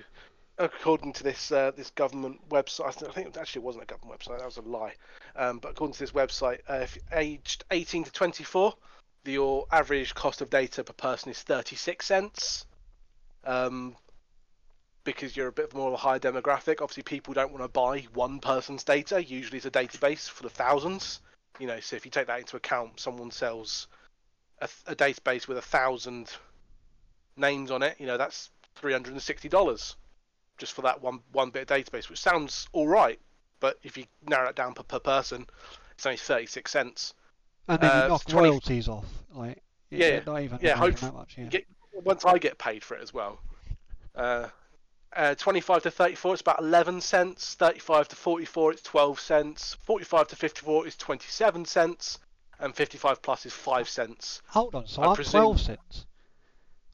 according to this uh, this government website, I th- I think it wasn't a government website. That was a lie. Um, but according to this website, uh, if you're aged 18 to 24, the, your average cost of data per person is 36 cents. Um, because you're a bit more of a higher demographic, obviously people don't want to buy one person's data. Usually, it's a database full of thousands. You know, so if you take that into account, someone sells a, a database with a thousand names on it, you know, that's three hundred and sixty dollars just for that one one bit of database, which sounds all right, but if you narrow it down per, per person, it's only thirty six cents. And then Uh, you knock 20 royalties off, like Yeah, not even yeah, not hope- much. Yeah. Get, once I get paid for it as well, uh, Uh, 25 to 34, it's about 11 cents. 35 to 44, it's 12 cents. 45 to 54 is 27 cents. And 55 plus is 5 cents. Hold on, so I I'm presume- 12 cents.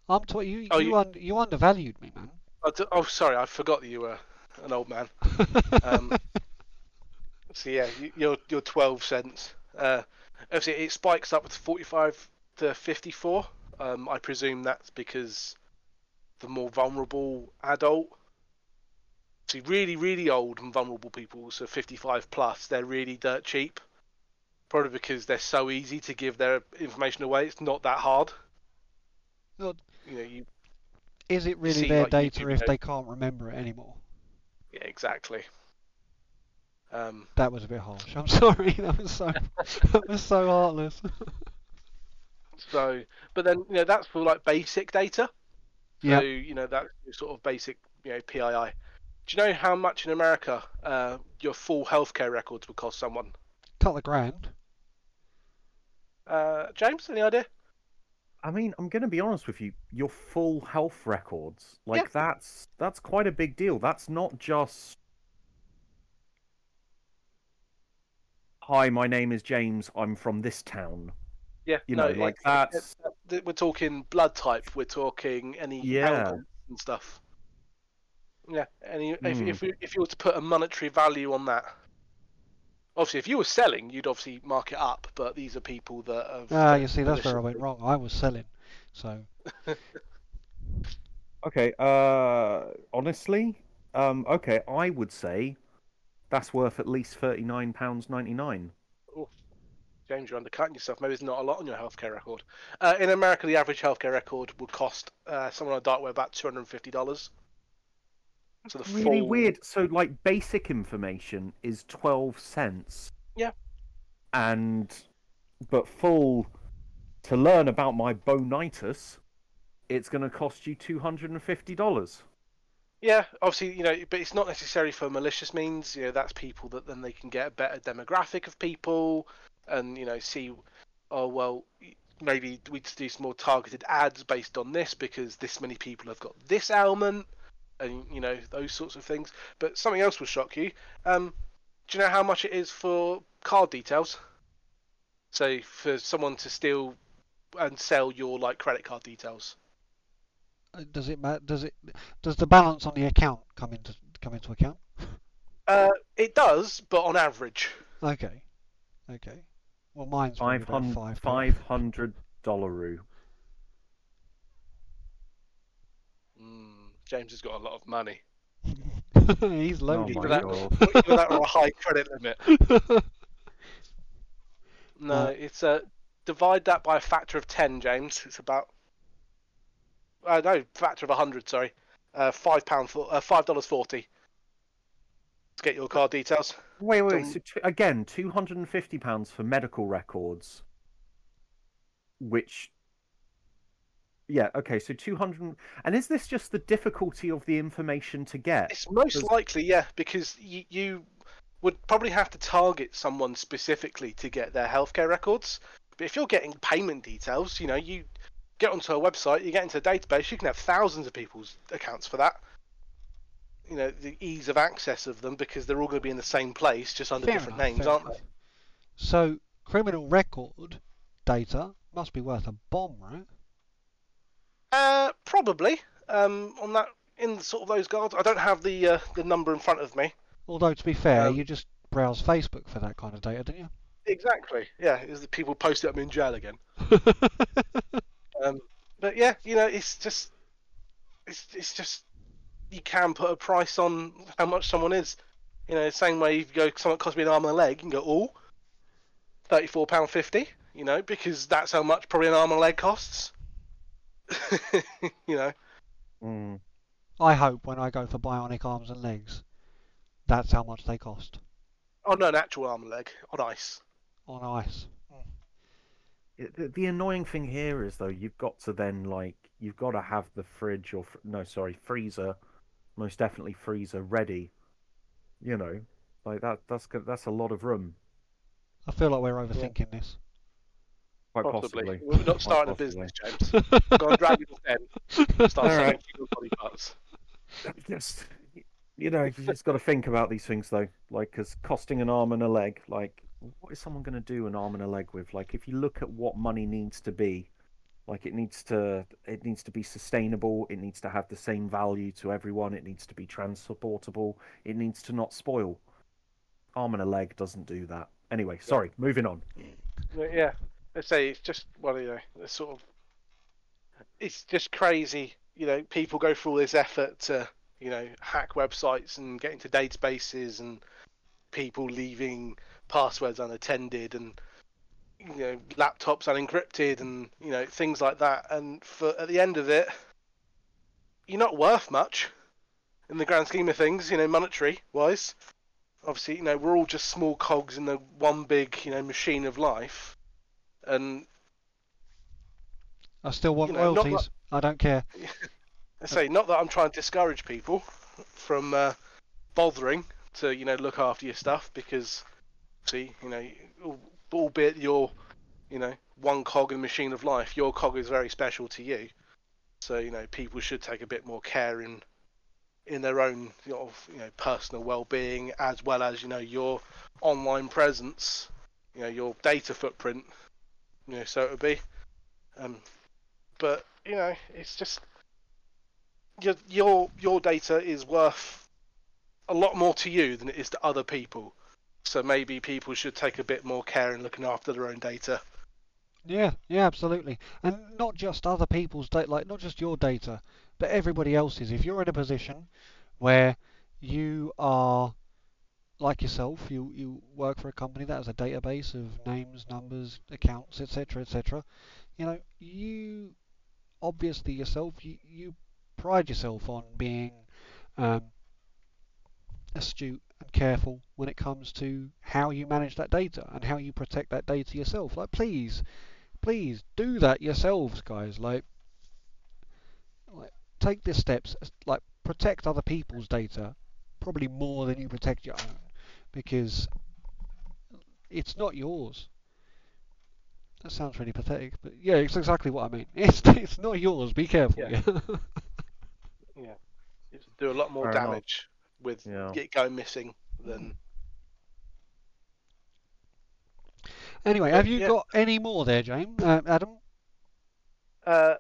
I'm tw- you, Oh, you, you- un- you undervalued me, man. Oh, d- oh, sorry, I forgot that you were an old man. Um, So yeah, you- you're you're 12 cents. Uh, obviously, it spikes up to 45 to 54. Um, I presume that's because the more vulnerable adult. See, really, really old and vulnerable people, so 55 plus, they're really dirt cheap. Probably because they're so easy to give their information away. It's not that hard. You know, you Is it really see, their like, data YouTube if they can't remember it anymore? yeah, exactly. Um, That was a bit harsh. I'm sorry. That was so that was so heartless. So, but then you know that's for like basic data. Yeah. So you know that's your sort of basic you know PII. Do you know how much in America uh, your full healthcare records would cost someone? Couple of grand. Uh, James, any idea? I mean, I'm going to be honest with you. Your full health records, like Yeah. that's that's quite a big deal. That's not just Hi, my name is James. I'm from this town. Yeah, You no, know, like it- that's it- we're talking blood type. We're talking any Yeah. ailments and stuff. Yeah, any if Hmm. if you if you were to put a monetary value on that. Obviously, if you were selling, you'd obviously mark it up. But these are people that have. Ah, you see, that's where I went wrong. I was selling. So okay. Uh, honestly, um, okay, I would say that's worth at least thirty nine pounds ninety nine. James, you're undercutting yourself. Maybe there's not a lot on your healthcare record. Uh, in America, the average healthcare record would cost uh, someone on a dark web about two hundred and fifty dollars. So the Really full... weird. So, like, basic information is twelve cents. Yeah. And, but full to learn about my bonitis, it's going to cost you two hundred and fifty dollars. Yeah, obviously, you know, but it's not necessarily for malicious means. You know, that's people that then they can get a better demographic of people, and you know, see, oh well, maybe we just do some more targeted ads based on this because this many people have got this ailment, and you know those sorts of things. But something else will shock you. Um, do you know how much it is for card details? So for someone to steal and sell your like credit card details. uh, does it does it does the balance on the account come into come into account? Uh, it does, but on average. Okay. Okay. Well, mine's probably Five about hundred five. five hundred dollar Mm, James has got a lot of money. He's loaded. Oh Either that, God. that or a high credit limit. No, Uh, it's uh, divide that by a factor of ten, James. It's about uh, no factor of hundred. Sorry, uh, five pound for uh, five dollars forty. To get your card details. Wait, wait. So t- again, two hundred and fifty pounds for medical records, which. Yeah. Okay. So two hundred. And is this just the difficulty of the information to get? It's most Does- likely, yeah, because you, you would probably have to target someone specifically to get their healthcare records. But if you're getting payment details, you know, you get onto a website, you get into a database, you can have thousands of people's accounts for that. You know, the ease of access of them because they're all going to be in the same place, just under Fair different enough, names, aren't enough. they? So criminal record data must be worth a bomb, right? Uh, probably. Um, on that, in sort of those guards, I don't have the uh, the number in front of me. Although to be fair, Um, you just browse Facebook for that kind of data, don't you? Exactly. Yeah, is the people post it, I'm in jail again. Um, but yeah, you know, it's just, it's it's just, you can put a price on how much someone is. You know, the same way you go, someone cost me an arm and a leg, you can go, oh, thirty-four pound fifty. You know, because that's how much probably an arm and a leg costs. you know, Mm. I hope when I go for bionic arms and legs, that's how much they cost oh no, an actual arm and leg on ice. on ice. It- The, the annoying thing here is though you've got to then like you've got to have the fridge or fr- no sorry freezer, most definitely freezer ready. You know, like that that's that's a lot of room. I feel like we're overthinking this. Quite Possibly. possibly. We're not starting a business, James. Go on, drag your pen. Start selling Alright. your body parts. just you know, you just got to think about these things though. Like, because costing an arm and a leg, like, what is someone going to do an arm and a leg with? Like, if you look at what money needs to be, like, it needs to it needs to be sustainable. It needs to have the same value to everyone. It needs to be transportable. It needs to not spoil. Arm and a leg doesn't do that. Anyway, sorry. Moving on. Yeah, I say it's just well, you know, it's sort of, it's just crazy. You know, people go through all this effort to, you know, hack websites and get into databases, and people leaving passwords unattended, and you know, laptops unencrypted, and you know, things like that. And for at the end of it, you're not worth much in the grand scheme of things. You know, monetary wise. Obviously, you know, we're all just small cogs in the one big, you know, machine of life, and I still want You know, royalties. I don't care. I say not that I'm trying to discourage people from uh, bothering to you know look after your stuff because see you know albeit you're you know one cog in the machine of life your cog is very special to you so you know people should take a bit more care in in their own of you know personal well-being as well as you know your online presence you know your data footprint you know so it would be um but you know it's just your your your data is worth a lot more to you than it is to other people. So maybe people should take a bit more care in looking after their own data. Yeah, yeah, absolutely. And not just other people's data, like not just your data, but everybody else's. If you're in a position where you are like yourself, you, you work for a company that has a database of names, numbers, accounts, etc., etc., you know, you obviously yourself, you, you pride yourself on being um, astute and careful when it comes to how you manage that data and how you protect that data yourself. Like, please, please do that yourselves, guys. Like, like take the steps. Like, protect other people's data probably more than you protect your own because it's not yours. That sounds really pathetic, but yeah, it's exactly what I mean. It's it's not yours. Be careful. Yeah. Yeah. Yeah, you do a lot more Fair enough. damage with Yeah. it going missing than. anyway, have you Yeah. got any more there, James? Uh, Adam? Uh,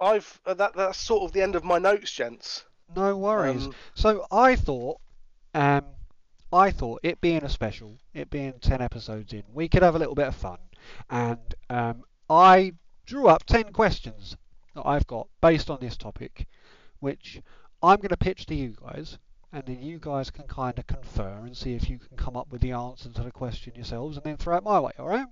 I've uh, that that's sort of the end of my notes, gents. No worries. Um, So I thought, um, I thought it being a special, it being ten episodes in, we could have a little bit of fun, and um, I drew up ten questions that I've got based on this topic, which I'm going to pitch to you guys, and then you guys can kind of confer and see if you can come up with the answer to the question yourselves, and then throw it my way. All right?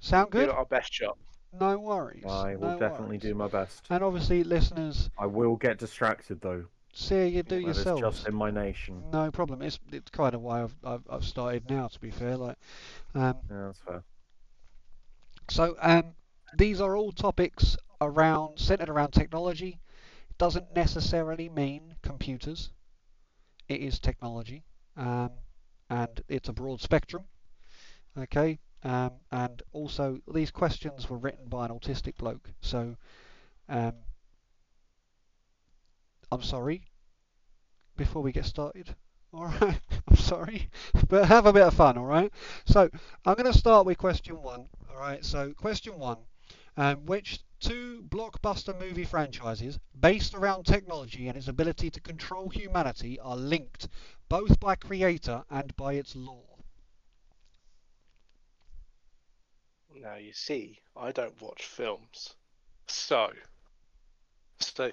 Sound give good? it our best shot. No worries. I will no definitely worries. do my best. And obviously, listeners, I will get distracted though. see you do yourself. yourselves. just in my nation. No problem. It's it's kind of why I've I've, I've started now. To be fair, like, um, Yeah, that's fair. so um, these are all topics around centered around technology. Doesn't necessarily mean computers. It is technology, um, and it's a broad spectrum. Okay, um, and also these questions were written by an autistic bloke. So, um, I'm sorry. Before we get started, all right. I'm sorry, but have a bit of fun, all right. So I'm going to start with question one. All right. So question one: um, Which two blockbuster movie franchises based around technology and its ability to control humanity are linked both by creator and by its lore? Now you see, I don't watch films, so so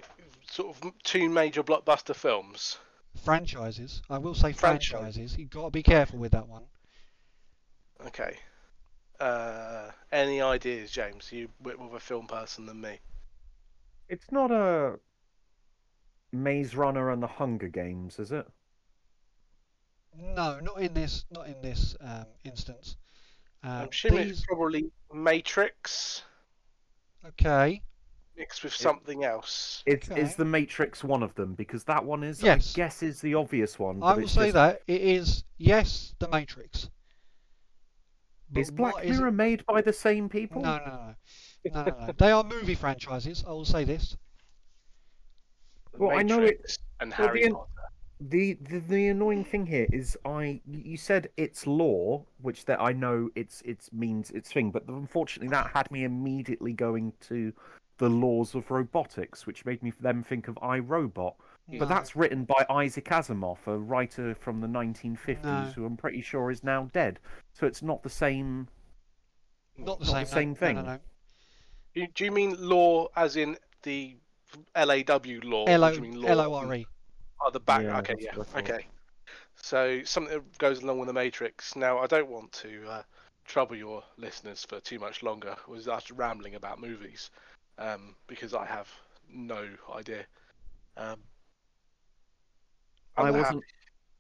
sort of two major blockbuster films. Franchises. I will say Franchise. franchises. You've got to be careful with that one. Okay. Uh, any ideas, James? You bit more of a film person than me. It's not a Maze Runner and the Hunger Games, is it? No, not in this. Not in this um, instance. Uh, I'm assuming these- it's probably Matrix Okay. mixed with something else. Is Okay. is the Matrix one of them? Because that one is, Yes. I guess, is the obvious one. I will say just- that it is yes, The Matrix. But Is Black what is it- Mirror made by the same people? No, no, no, no, no, no. They are movie franchises. I will say this. The Well, I know Matrix and well, Harry the- Potter. The, the the annoying thing here is I you said it's law, which that I know it's it's means it's thing, but unfortunately that had me immediately going to the laws of robotics, which made me then think of iRobot. No. But that's written by Isaac Asimov, a writer from the 1950s, No. who I'm pretty sure is now dead. So it's not the same. not the not same, the same thing. No, no, You- Do you mean law as in the LAW law? no. L or O do you mean law L O R E. Oh, the back. Yeah, okay, yeah, what I thought. okay. So something that goes along with the Matrix. Now, I don't want to uh, trouble your listeners for too much longer. Was us rambling about movies, um, because I have no idea. Um, I'm I wasn't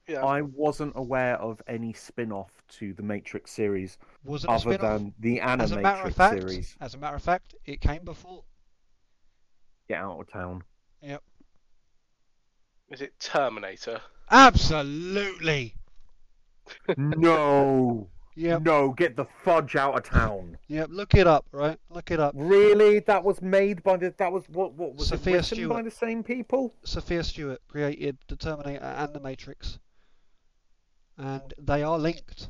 Yeah, I wasn't aware of any spin-off to the Matrix series Wasn't other than the As a Animatrix fact, series. as a matter of fact, it came before. Get out of town. Yep. Is it Terminator? Absolutely. no, Yep. no, get the fudge out of town. Yep. Look it up, right? Look it up. Really? That was made by the. That was what? What was Sophia it written by the same people? Sophia Stewart created the Terminator and the Matrix, and they are linked.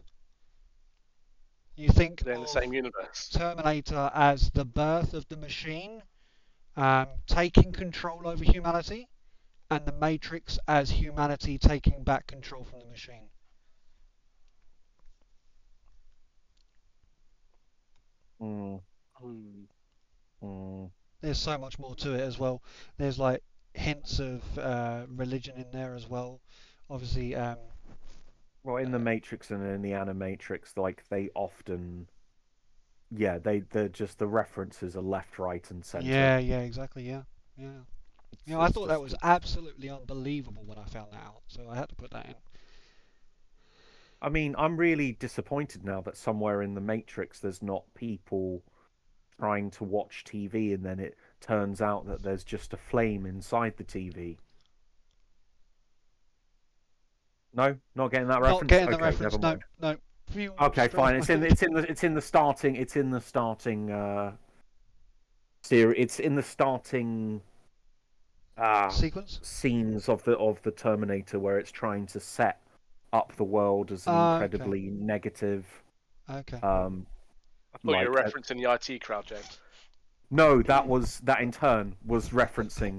You think They're in the same universe. Terminator as the birth of the machine, um, taking control over humanity, and the Matrix as humanity taking back control from the machine. Mm, Hmm. mm. There's so much more to it as well. There's like hints of uh, religion in there as well. Obviously, um, Well, in the Matrix and in the Animatrix, like they often, yeah, they they're just the references are left, right, and center. yeah, yeah, exactly, yeah, yeah. It's- You know, I it's thought that was absolutely unbelievable when I found that out, so I had to put that in. I mean, I'm really disappointed now that somewhere in the Matrix there's not people trying to watch TV and then it turns out that there's just a flame inside the TV. No, not getting that reference. Not getting the reference. No, no. Okay, fine. It's in it's in the it's in the starting it's in the starting uh series. It's in the starting ah sequence. scenes of the of the Terminator where it's trying to set up the world as an Ah, okay. incredibly negative Okay. um I thought you were like, uh, referencing the IT crowd, James. no that was that in turn was referencing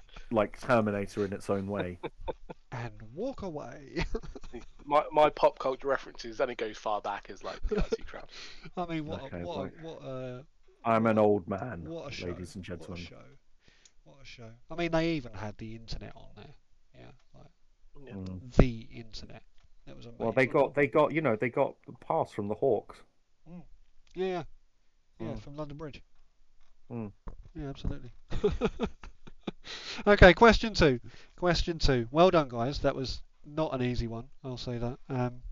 like Terminator in its own way and walk away. My my pop culture references only goes far back as like the IT crowd. I mean, what Okay, a, what a, right. what a I'm an old man what a show. ladies and What a gentlemen show. What a show. I mean, they even had the internet on there. Yeah, like Yeah. Mm. the internet. It was amazing. well they got they got you know they got the pass from the Hawks Yeah, yeah, yeah, Mm. from London Bridge. Mm. Yeah, absolutely. okay, question two. Question two. Well done, guys. That was not an easy one. I'll say that. Um,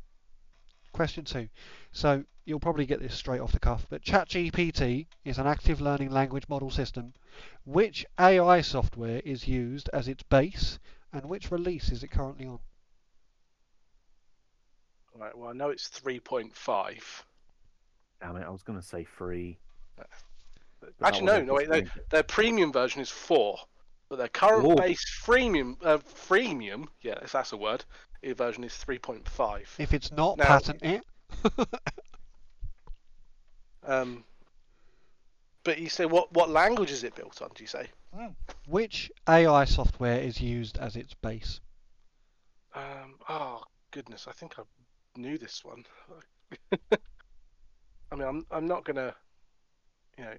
question two. So you'll probably get this straight off the cuff, but ChatGPT is an active learning language model system. Which AI software is used as its base, and which release is it currently on? Right. Well, I know it's three point five. damn it I was gonna say free Actually, no, no, wait, no. Their premium version is four, but their current Ooh. base freemium, uh, freemium, yeah, that's a word, uh, version is three point five. If it's not, Now- patent it. Um, but you say what what language is it built on? Do you say? Which AI software is used as its base? Um, oh goodness, I think I knew this one. I mean, I'm I'm not gonna, you know,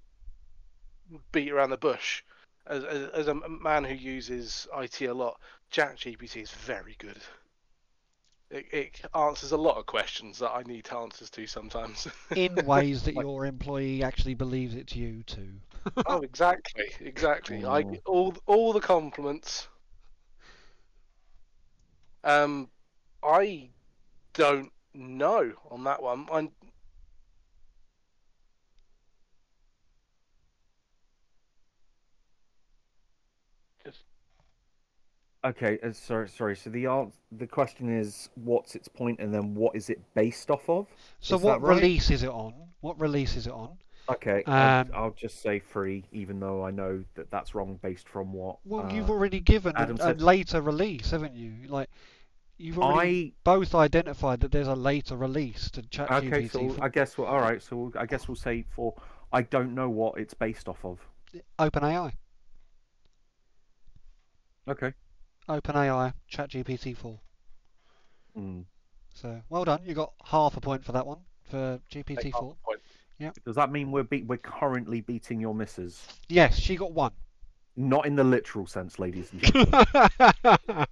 beat around the bush. As as, as a man who uses IT a lot, ChatGPT is very good. It, it answers a lot of questions that I need answers to sometimes. in ways that Like- your employee actually believes it's you too. oh, exactly, exactly. I Mm. all all the compliments. Um, I don't know on that one. I'm Okay, uh, sorry, sorry. So the ans- the question is, what's its point, and then what is it based off of? So Is what right? release is it on? What release is it on? Okay, I'll, Um, I'll just say free, even though I know that that's wrong based from what. Well, uh, you've already given a, Adam a later release, haven't you? Like, you've already I both identified that there's a later release to ChatGPT. okay, so for I guess we'll, all right. So I guess we'll say for. I don't know what it's based off of. OpenAI. Okay. OpenAI ChatGPT 4. Mm. So well done. You got half a point for that one for Take GPT half 4. a point. Does that mean we're be- we're currently beating your missus? Yes, she got one. Not in the literal sense, ladies and gentlemen.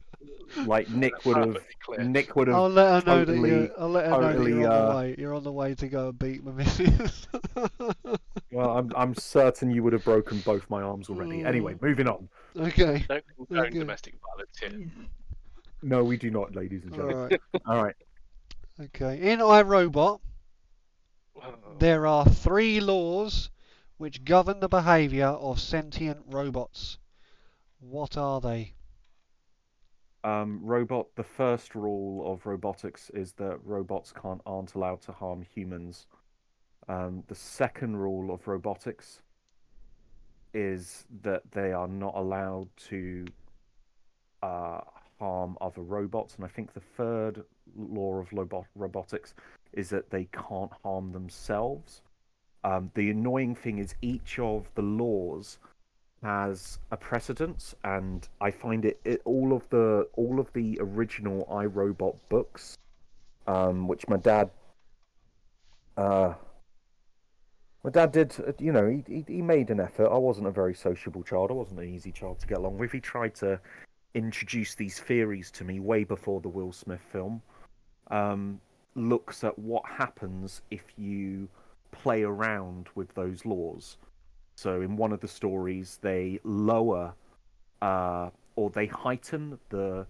Like Nick would have. Nick would I'll have. let her know that totally- you're. I'll let her know that totally, you're on the uh, way. You're on the way to go and beat my missus. Well, I'm I'm certain you would have broken both my arms already. Anyway, Mm. moving on. okay. Don't condone Okay. domestic violence here. No, we do not, ladies and gentlemen. right. All right. Okay. In iRobot, there are three laws which govern the behaviour of sentient robots. What are they? Um, robot. The first rule of robotics is that robots can't aren't allowed to harm humans. Um, the second rule of robotics is that they are not allowed to uh, harm other robots, and I think the third law of robot robotics is that they can't harm themselves. Um, the annoying thing is each of the laws has a precedence, and I find it, it all of the all of the original iRobot books, um, which my dad, uh, my dad did. You know, he, he he made an effort. I wasn't a very sociable child. I wasn't an easy child to get along with. He tried to introduce these theories to me way before the Will Smith film. Um, looks at what happens if you play around with those laws. So in one of the stories, they lower uh, or they heighten the.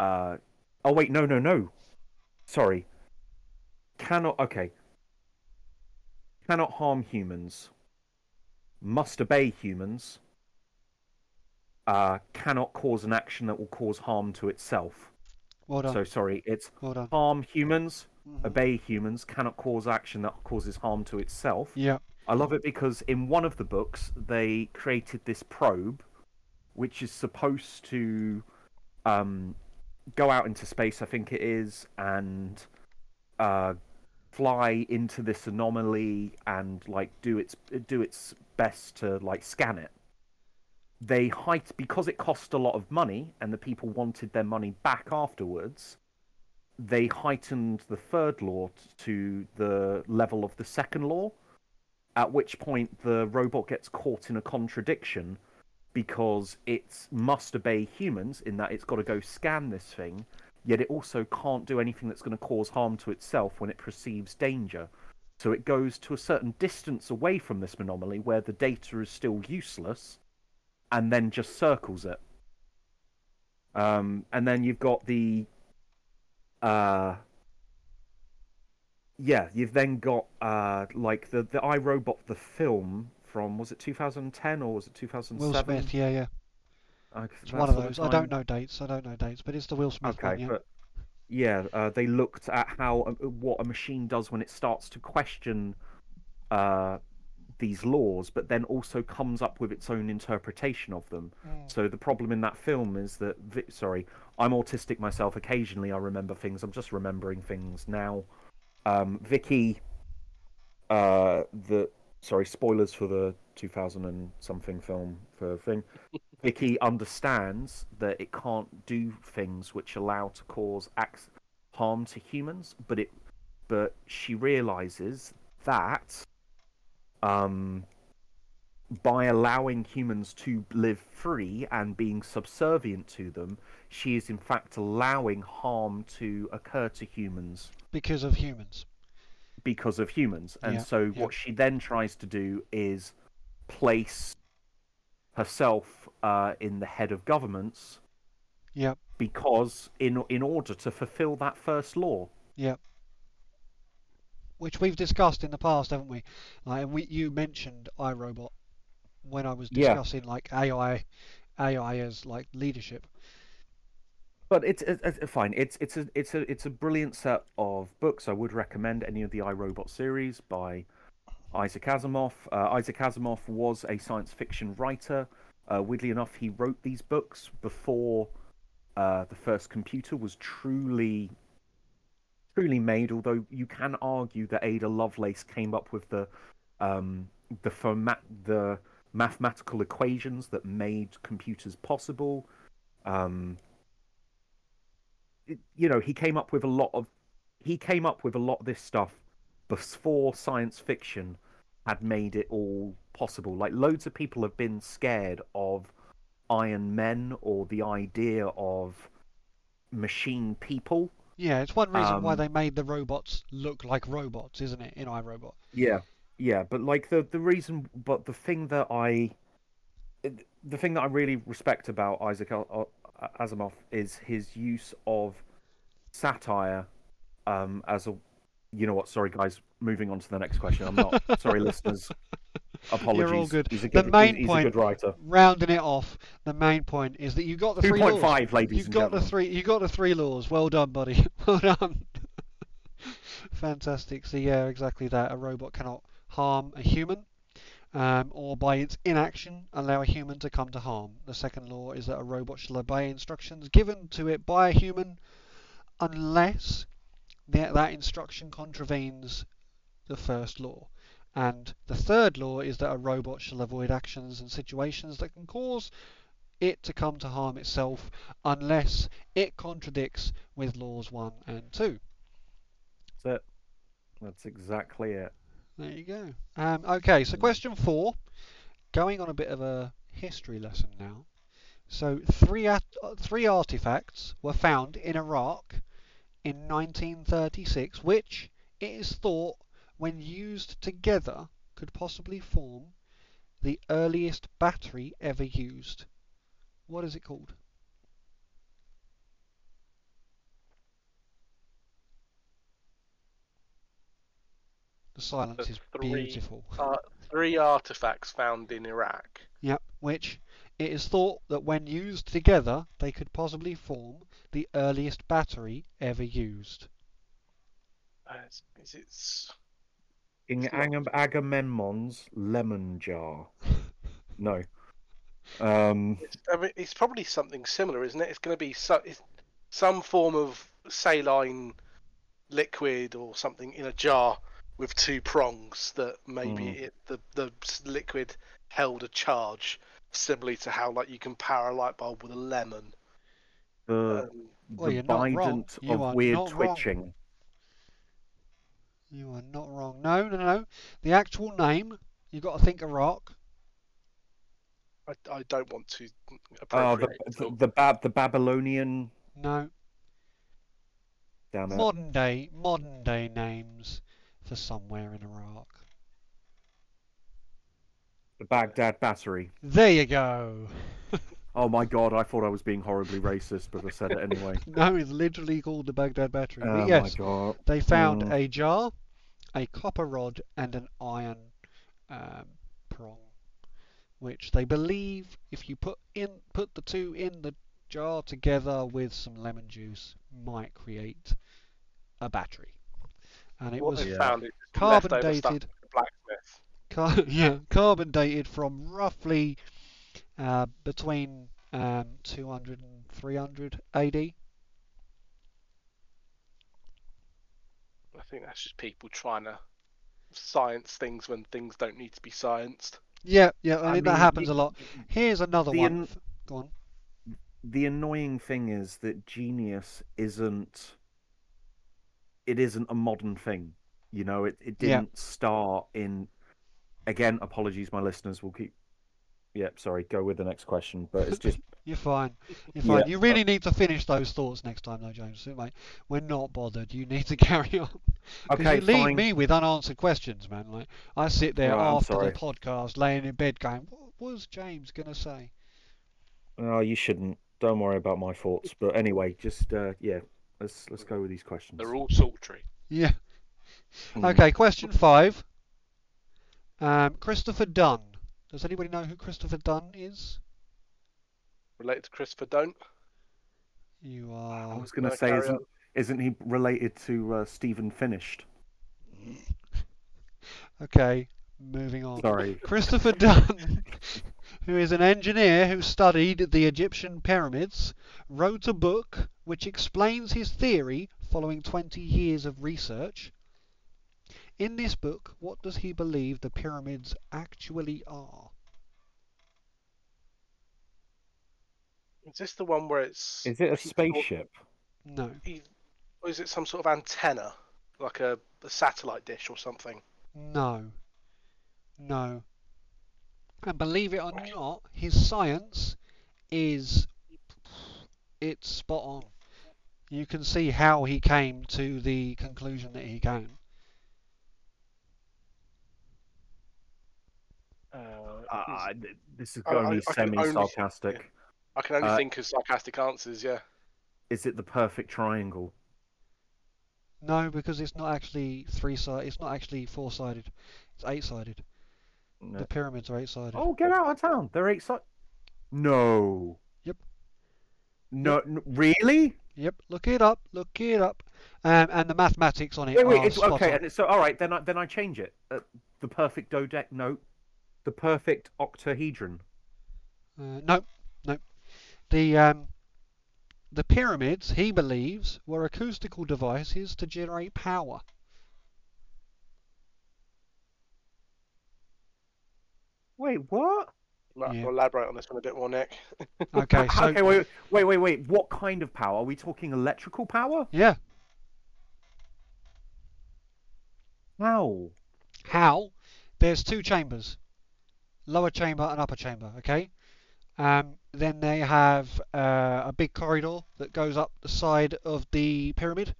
Uh... Oh wait, no, no, no. Sorry. Cannot. Okay. Cannot harm humans. Must obey humans. Uh, cannot cause an action that will cause harm to itself. Well. So sorry, it's well harm humans, Mhm. obey humans, cannot cause action that causes harm to itself. Yeah. I love it because in one of the books they created this probe, which is supposed to um, go out into space, I think it is, and uh, fly into this anomaly and like do its do its best to like scan it. They height because it cost a lot of money and the people wanted their money back afterwards. They heightened the third law to the level of the second law at which point the robot gets caught in a contradiction because it must obey humans in that it's got to go scan this thing, yet it also can't do anything that's going to cause harm to itself when it perceives danger. So it goes to a certain distance away from this anomaly where the data is still useless and then just circles it. Um, and then you've got the uh, yeah, you've then got uh, like the the iRobot the film from was it 2010 or was it 2007? Will Smith. Yeah, yeah. Uh, It's one of those. I don't know dates. I don't know dates, but it's the Will Smith Okay, one. Yeah. but yeah, uh, they looked at how uh, what a machine does when it starts to question uh, these laws, but then also comes up with its own interpretation of them. Mm. So the problem in that film is that, sorry, I'm autistic myself. Occasionally, I remember things. I'm just remembering things now. Um, VIKI, uh, the sorry, spoilers for the 2000 and something film for thing. VIKI understands that it can't do things which allow to cause acts harm to humans, but it, but she realizes that, um, by allowing humans to live free and being subservient to them, she is in fact allowing harm to occur to humans Because of humans. because of humans. And Yeah, so yeah. what she then tries to do is place herself uh, in the head of governments Yep. because in in order to fulfill that first law. Yep. Which we've discussed in the past, haven't we? Like, and we you mentioned iRobot when I was Yeah. discussing like AI, AI as like leadership. But it's, it's, it's fine. It's it's a it's a it's a brilliant set of books. I would recommend any of the iRobot series by Isaac Asimov. Uh, Isaac Asimov was a science fiction writer. Uh, weirdly enough, he wrote these books before uh, the first computer was truly, truly made. Although you can argue that Ada Lovelace came up with the, um, the format, the mathematical equations that made computers possible. Um, you know, he came up with a lot of, he came up with a lot of this stuff before science fiction had made it all possible. Like loads of people have been scared of Iron Men or the idea of machine people. Yeah, it's one reason why Um, they made the robots look like robots, isn't it? In iRobot. Yeah, yeah, but like the the reason, but the thing that I, the thing that I really respect about Isaac Asimov is his use of satire, um, as a, you know what? Sorry, guys. Moving on to the next question. I'm not sorry, listeners. Apologies. good. He's a The good, main he's, point- a good writer. Rounding it off, the main point is that you got the Two three point laws. five, ladies You've and got gentlemen. the three. You got the three laws. Well done, buddy. well done. Fantastic. So yeah, exactly that. A robot cannot harm a human, um, or by its inaction allow a human to come to harm. The second law is that a robot shall obey instructions given to it by a human, unless that instruction contravenes the first law. And the third law is that a robot shall avoid actions and situations that can cause it to come to harm itself unless it contradicts with laws 1 and 2. That's it. That's exactly it. There you go. Um, okay, so question 4, going on a bit of a history lesson now. So three uh, three artifacts were found in Iraq in 1936 which it is thought when used together could possibly form the earliest battery ever used. What is it called? The silence is three beautiful. Uh, three artifacts found in Iraq. Yep, which it is thought that when used together they could possibly form the earliest battery ever used. Uh, is, is it? s- King It's not- Agam- Agamemnon's lemon jar. No. Um. It's, I mean, it's probably something similar, isn't it? It's going to be so, it's some form of saline liquid or something in a jar with two prongs that maybe Mm. it, the the liquid held a charge, similarly to how like you can power a light bulb with a lemon. The Um, Well, the you're not wrong. bident of weird not wrong. twitching. You are not wrong. No, no, no. The actual name, you've got to think Iraq. I, I don't want to Oh, the the, the, Bab- the Babylonian No, down there. modern day, modern day names for somewhere in Iraq. The Baghdad Battery. There you go. Oh my god, I thought I was being horribly racist, but I said it anyway. no, it's literally called the Baghdad Battery. oh but yes, my god. They found Mm. a jar, a copper rod, and an iron um, prong, which they believe if you put in put the two in the jar together with some lemon juice might create a battery. And it what was they found is carbon Leftover dated. from. Car- yeah, carbon dated from roughly uh, between um, 200 and 300 AD. I think that's just people trying to science things when things don't need to be scienced. Yeah, yeah, I, I mean, that mean, happens a lot. Here's another one. an- Go on. The annoying thing is that genius isn't. It isn't a modern thing. You know, it, it didn't start in. Again, apologies, my listeners will keep. Yep, sorry, go with the next question. But it's just. You're fine. You're Yeah, fine. You really need to finish those thoughts next time, though, James. Mate, we're not bothered. You need to carry on. okay, you leave fine. me with unanswered questions, man. Like I sit there after the podcast, laying in bed, going, "What was James gonna say?" Oh, you shouldn't. Don't worry about my thoughts. But anyway, just uh, yeah, let's let's go with these questions. They're all sultry. Yeah. Mm. Okay. Question five. Um, Christopher Dunn. Does anybody know who Christopher Dunn is? Related to Christopher Don't. You are. I was going to say, isn't isn't he related to uh, Stephen Finished? Okay. Moving on. Sorry. Christopher Dunn, who is an engineer who studied the Egyptian pyramids, wrote a book which explains his theory following 20 years of research. In this book, what does he believe the pyramids actually are? Is this the one where it's? Is it a spaceship? No. Or is it some sort of antenna, like a, a satellite dish or something? No. No. And believe it or not, his science is it's spot on. You can see how he came to the conclusion that he came. Uh, Uh, this is I- I- only I can only- semi-sarcastic. I can only uh, think of sarcastic answers. Yeah. Is it the perfect triangle? No, because it's not actually three sided. It's not actually four sided. It's eight sided. No. The pyramids are eight sided. Oh, get out of town! They're eight si- No. Yep. No, n- really? Yep. Look it up. Look it up. Um, and the mathematics on it Wait, wait. are It's, spot okay, on. and it's, so all right. Then I then I change it. Uh, the perfect dodec. No, the perfect octahedron. Uh, no, no. The um, the pyramids, he believes, were acoustical devices to generate power. Wait, what? Might Yeah. elaborate on this one a bit more, Nick. Okay, so okay, wait, wait, wait, wait. What kind of power? Are we talking electrical power? yeah, How? how? There's two chambers, lower chamber and upper chamber. Okay. Um, then they have uh, a big corridor that goes up the side of the pyramid,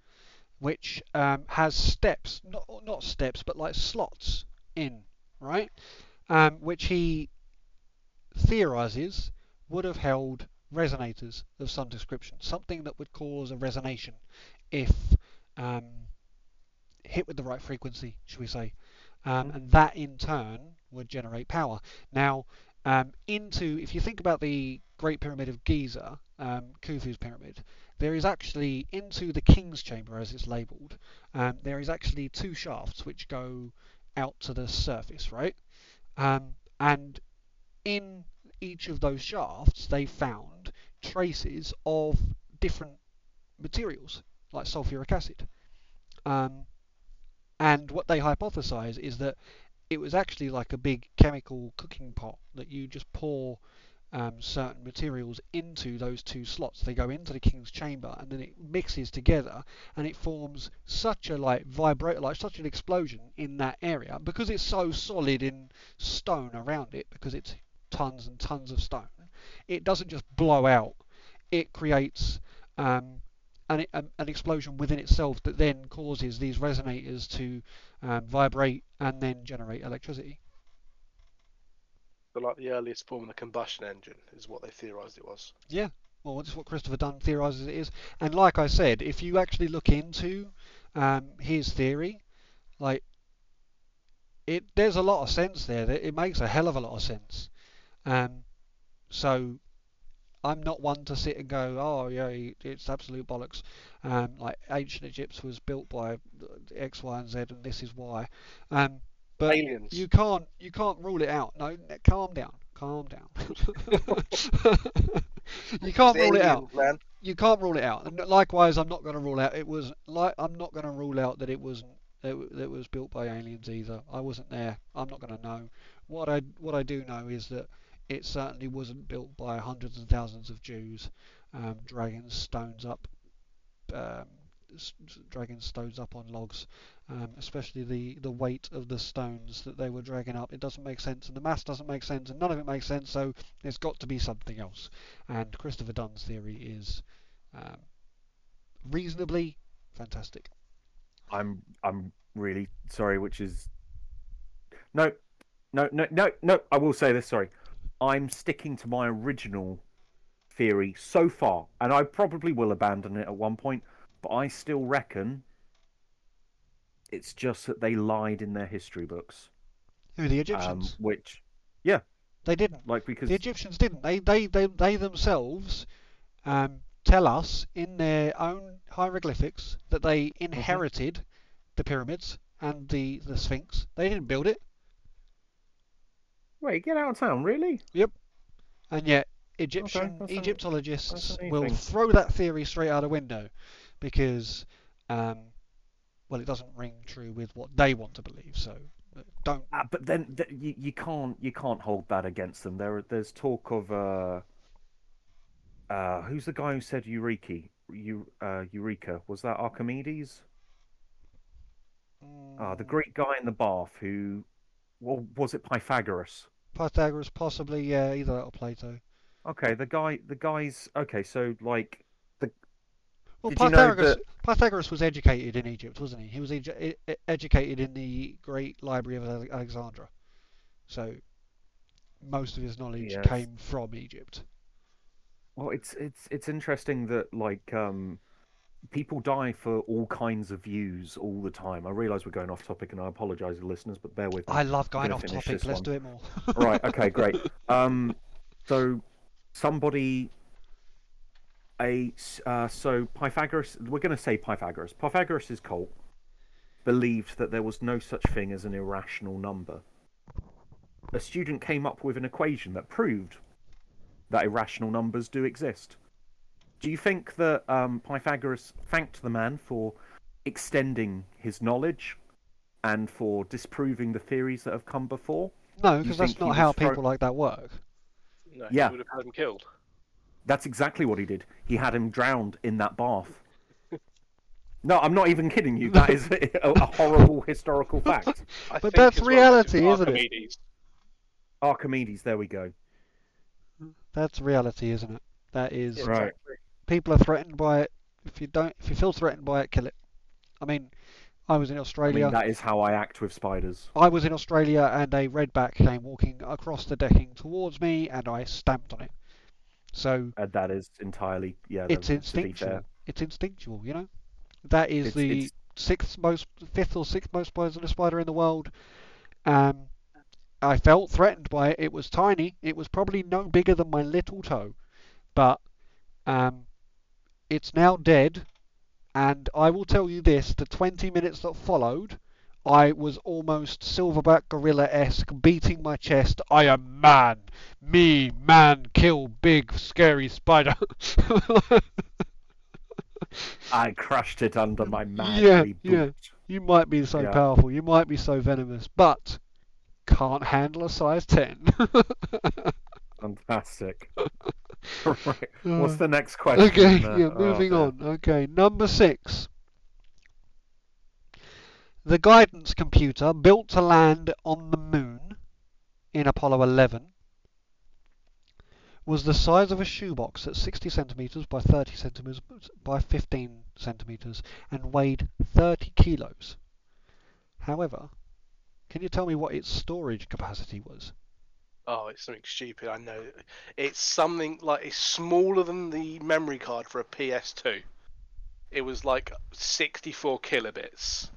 which um, has steps, not not steps, but like slots in, right? Um, which he theorizes would have held resonators of some description, something that would cause a resonation if um, hit with the right frequency, should we say? Um, and that in turn would generate power. Now, um, into if you think about the Great Pyramid of Giza, um, Khufu's pyramid, there is actually into the King's Chamber, as it's labelled. Um, there is actually two shafts which go out to the surface, right? Um, and in each of those shafts, they found traces of different materials, like sulfuric acid. Um, and what they hypothesize is that it was actually like a big chemical cooking pot that you just pour um, certain materials into those two slots. They go into the king's chamber and then it mixes together and it forms such a like vibrate like such an explosion in that area because it's so solid in stone around it because it's tons and tons of stone. It doesn't just blow out. It creates um, an, an, an explosion within itself that then causes these resonators to um, vibrate and then generate electricity. So like the earliest form of the combustion engine is what they theorised it was. Yeah, well, that's what Christopher Dunn theorises it is. And like I said, if you actually look into um, his theory, like it, there's a lot of sense there. That It makes a hell of a lot of sense. Um, so I'm not one to sit and go, oh yeah, it's absolute bollocks. Um, like ancient Egypt was built by X, Y, and Z, and this is why. Um, but Aliens. you can't you can't rule it out. No, calm down, calm down. you can't rule it out. Man. You can't rule it out. And likewise, I'm not going to rule out it was like I'm not going to rule out that it wasn't that it, was built by aliens either. I wasn't there. I'm not going to know. What I what I do know is that it certainly wasn't built by hundreds and thousands of Jews um, dragging stones up, um, dragging stones up on logs. Um, especially the, the weight of the stones that they were dragging up. It doesn't make sense, and the mass doesn't make sense, and none of it makes sense. So there's got to be something else. And Christopher Dunn's theory is um, reasonably fantastic. I'm I'm really sorry, which is no, no, no, no, no. I will say this. Sorry, I'm sticking to my original theory so far, and I probably will abandon it at one point. But I still reckon it's just that they lied in their history books, Who the um, Egyptians? which yeah. they didn't. like because The Egyptians didn't. They they they, they themselves um, tell us in their own hieroglyphics that they inherited the pyramids and the the Sphinx. They didn't build it. Wait, get out of town, really? Yep. And yet, Egyptian an- Egyptologists an will throw that theory straight out the window because, um, well, it doesn't ring true with what they want to believe. So uh, don't. Uh, but then th- you, you can't you can't hold that against them. There there's talk of uh, uh, who's the guy who said Eureka? Eu- uh, Eureka was that Archimedes? Ah, the Greek guy in the bath who, well, was it Pythagoras? Pythagoras, possibly, yeah, either that or Plato. Okay, the guy the guy's okay. So like Well, Did you know Pythagoras, that- Pythagoras was educated in Egypt, wasn't he? He was edu- educated in the Great Library of Ale- Alexandria. So most of his knowledge Yes. came from Egypt. Well, it's it's it's interesting that like um, people die for all kinds of views all the time. I realise we're going off topic, and I apologise to listeners, but bear with me. I love going off topic. Let's one. do it more. right. Okay. Great. Um, so somebody, a s- uh, so Pythagoras. We're going to say Pythagoras. Pythagoras' cult believed that there was no such thing as an irrational number. A student came up with an equation that proved that irrational numbers do exist. Do you think that um, Pythagoras thanked the man for extending his knowledge and for disproving the theories that have come before? no, because that's not how was thrown- people like that work. No, Yeah. he would have had him killed. That's exactly what he did. He had him drowned in that bath. No, I'm not even kidding you. That is a, a horrible historical fact. I But that's as well, reality, isn't it? Archimedes. Archimedes, there we go. That's reality, isn't it? That is. Yeah, Right. exactly. People are threatened by it. If you don't, if you feel threatened by it, kill it. I mean, I was in I Australia. mean, that is how I act with spiders. I was in Australia and a redback came walking across the decking towards me and I stamped on it. So And that is entirely, yeah. it's instinctual. It's instinctual, you know. That is It's- the it's- sixth most, fifth or sixth most poisonous spider in the world. Um, I felt threatened by it. It was tiny. It was probably no bigger than my little toe, but um, it's now dead. And I will tell you this: the 20 minutes that followed, I was almost silverback gorilla-esque, beating my chest. I am man. Me, man, kill big scary spider. I crushed it under my Yeah, manly yeah. boot. You might be so Yeah. powerful, you might be so venomous, but can't handle a size 10. Fantastic. right. What's the next question? Uh, okay, uh, yeah, oh, moving dear. on. Okay, number six. The guidance computer built to land on the moon in Apollo 11 was the size of a shoebox at 60 centimeters by 30 centimeters by 15 centimeters and weighed 30 kilos. However, can you tell me what its storage capacity was? Oh, it's something stupid. I know. It's something like it's smaller than the memory card for a PS2. It was like 64 kilobits.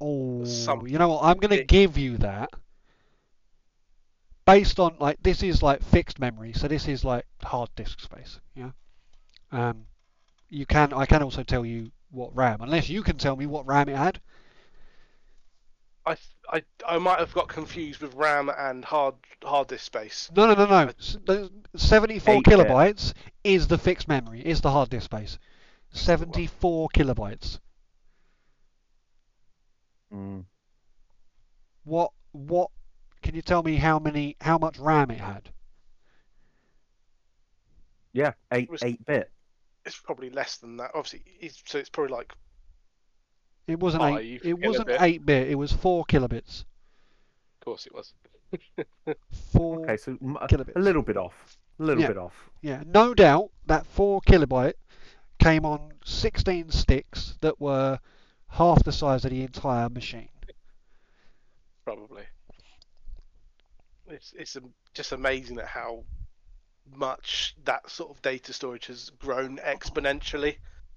Oh, you know what? I'm going to give you that based on like this is like fixed memory, so this is like hard disk space. Yeah. Um, you can I can also tell you what RAM, unless you can tell me what RAM it had. I, I, I might have got confused with RAM and hard hard disk space. No, no, no, no. S- the 74 Eight kilobytes is the fixed memory, is the hard disk space. 74 kilobytes. Mm. What what? Can you tell me how many how much RAM it had? Yeah, eight was- eight bit. It's probably less than that. Obviously, it's, so it's probably like It wasn't Five eight. It wasn't kilobit. eight bit. It was four kilobits. of course it was. Four. Okay, so m- a- kilobits. a little bit off. A little Yeah. bit off. Yeah, no doubt that four kilobyte came on 16 sticks that were half the size of the entire machine. Probably. It's it's just amazing at how much that sort of data storage has grown exponentially.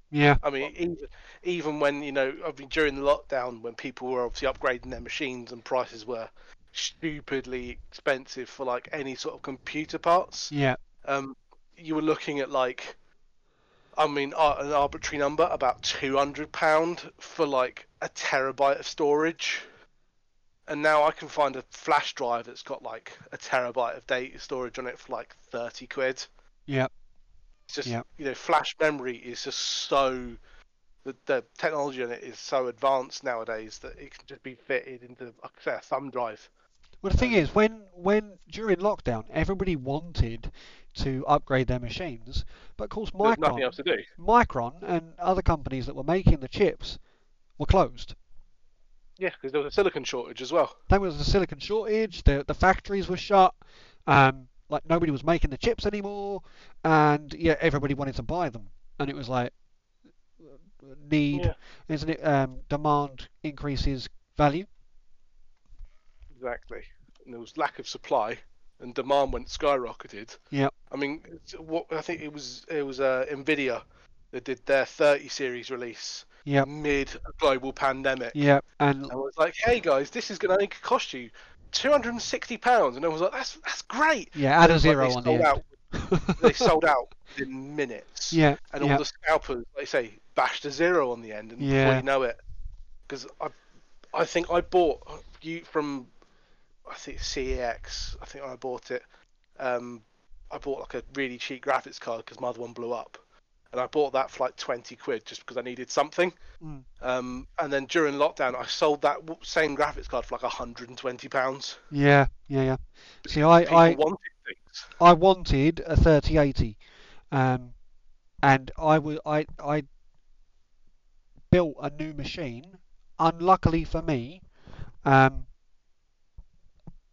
Yeah. I mean, even, even when you know, I mean, during the lockdown, when people were obviously upgrading their machines and prices were stupidly expensive for like any sort of computer parts, Yeah. um, you were looking at like, I mean, ar- an arbitrary number, about two hundred pound for like a terabyte of storage. and now I can find a flash drive that's got like a terabyte of data storage on it for like thirty quid. Yeah. It's just Yep. you know, flash memory is just so the the technology on it is so advanced nowadays that it can just be fitted into like I say, a thumb drive. Well, the thing um, is, when when during lockdown, everybody wanted to upgrade their machines, but of course, Micron, else to do. Micron, and other companies that were making the chips were closed. Yeah, because there was a silicon shortage as well. There was a silicon shortage. The the factories were shut. Um, like nobody was making the chips anymore, and yeah, everybody wanted to buy them, and it was like need, Yeah. isn't it? Um, demand increases value. Exactly. And there was lack of supply, and demand went skyrocketed. Yeah. I mean, what I think it was it was uh, Nvidia that did their 30 series release Yep. mid global pandemic. Yeah. And And was like, hey guys, this is going to cost you 260 pounds, and I was like, that's that's great. yeah, add a Like, zero they on sold the out. end. They sold out in minutes. yeah. and all yeah. the scalpers, they say, bashed a zero on the end, and before you know it, because I, I think I bought you from, I think CEX. I think I bought it. Um, I bought like a really cheap graphics card because my other one blew up, and I bought that for like twenty quid just because I needed something. Mm. Um, and then during lockdown, I sold that same graphics card for like hundred and twenty pounds. Yeah, yeah, yeah. See, I, People I, wanted things. I wanted a 3080, um, and I wa- I, I built a new machine. Unluckily for me, um,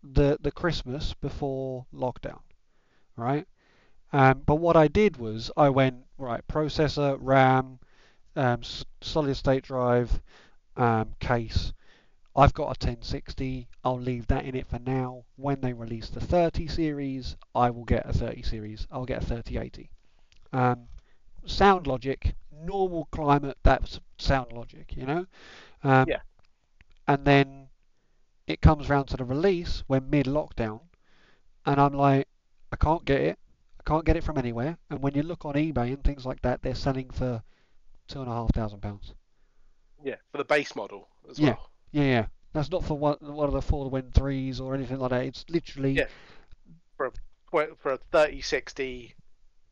the the Christmas before lockdown, right? Um, but what I did was I went right processor, RAM, um, solid state drive, um, case. I've got a 1060. I'll leave that in it for now. When they release the 30 series, I will get a 30 series. I'll get a 3080. Um, sound logic, normal climate, that's sound logic, you know? Um, Yeah. And then it comes round to the release when mid lockdown, and I'm like, I can't get it. I can't get it from anywhere. And when you look on eBay and things like that, they're selling for two and a half thousand pounds. Yeah, for the base model as Yeah. well. Yeah, yeah. That's not for one, one of the four win threes or anything like that. It's literally Yeah. for a, for a 3060,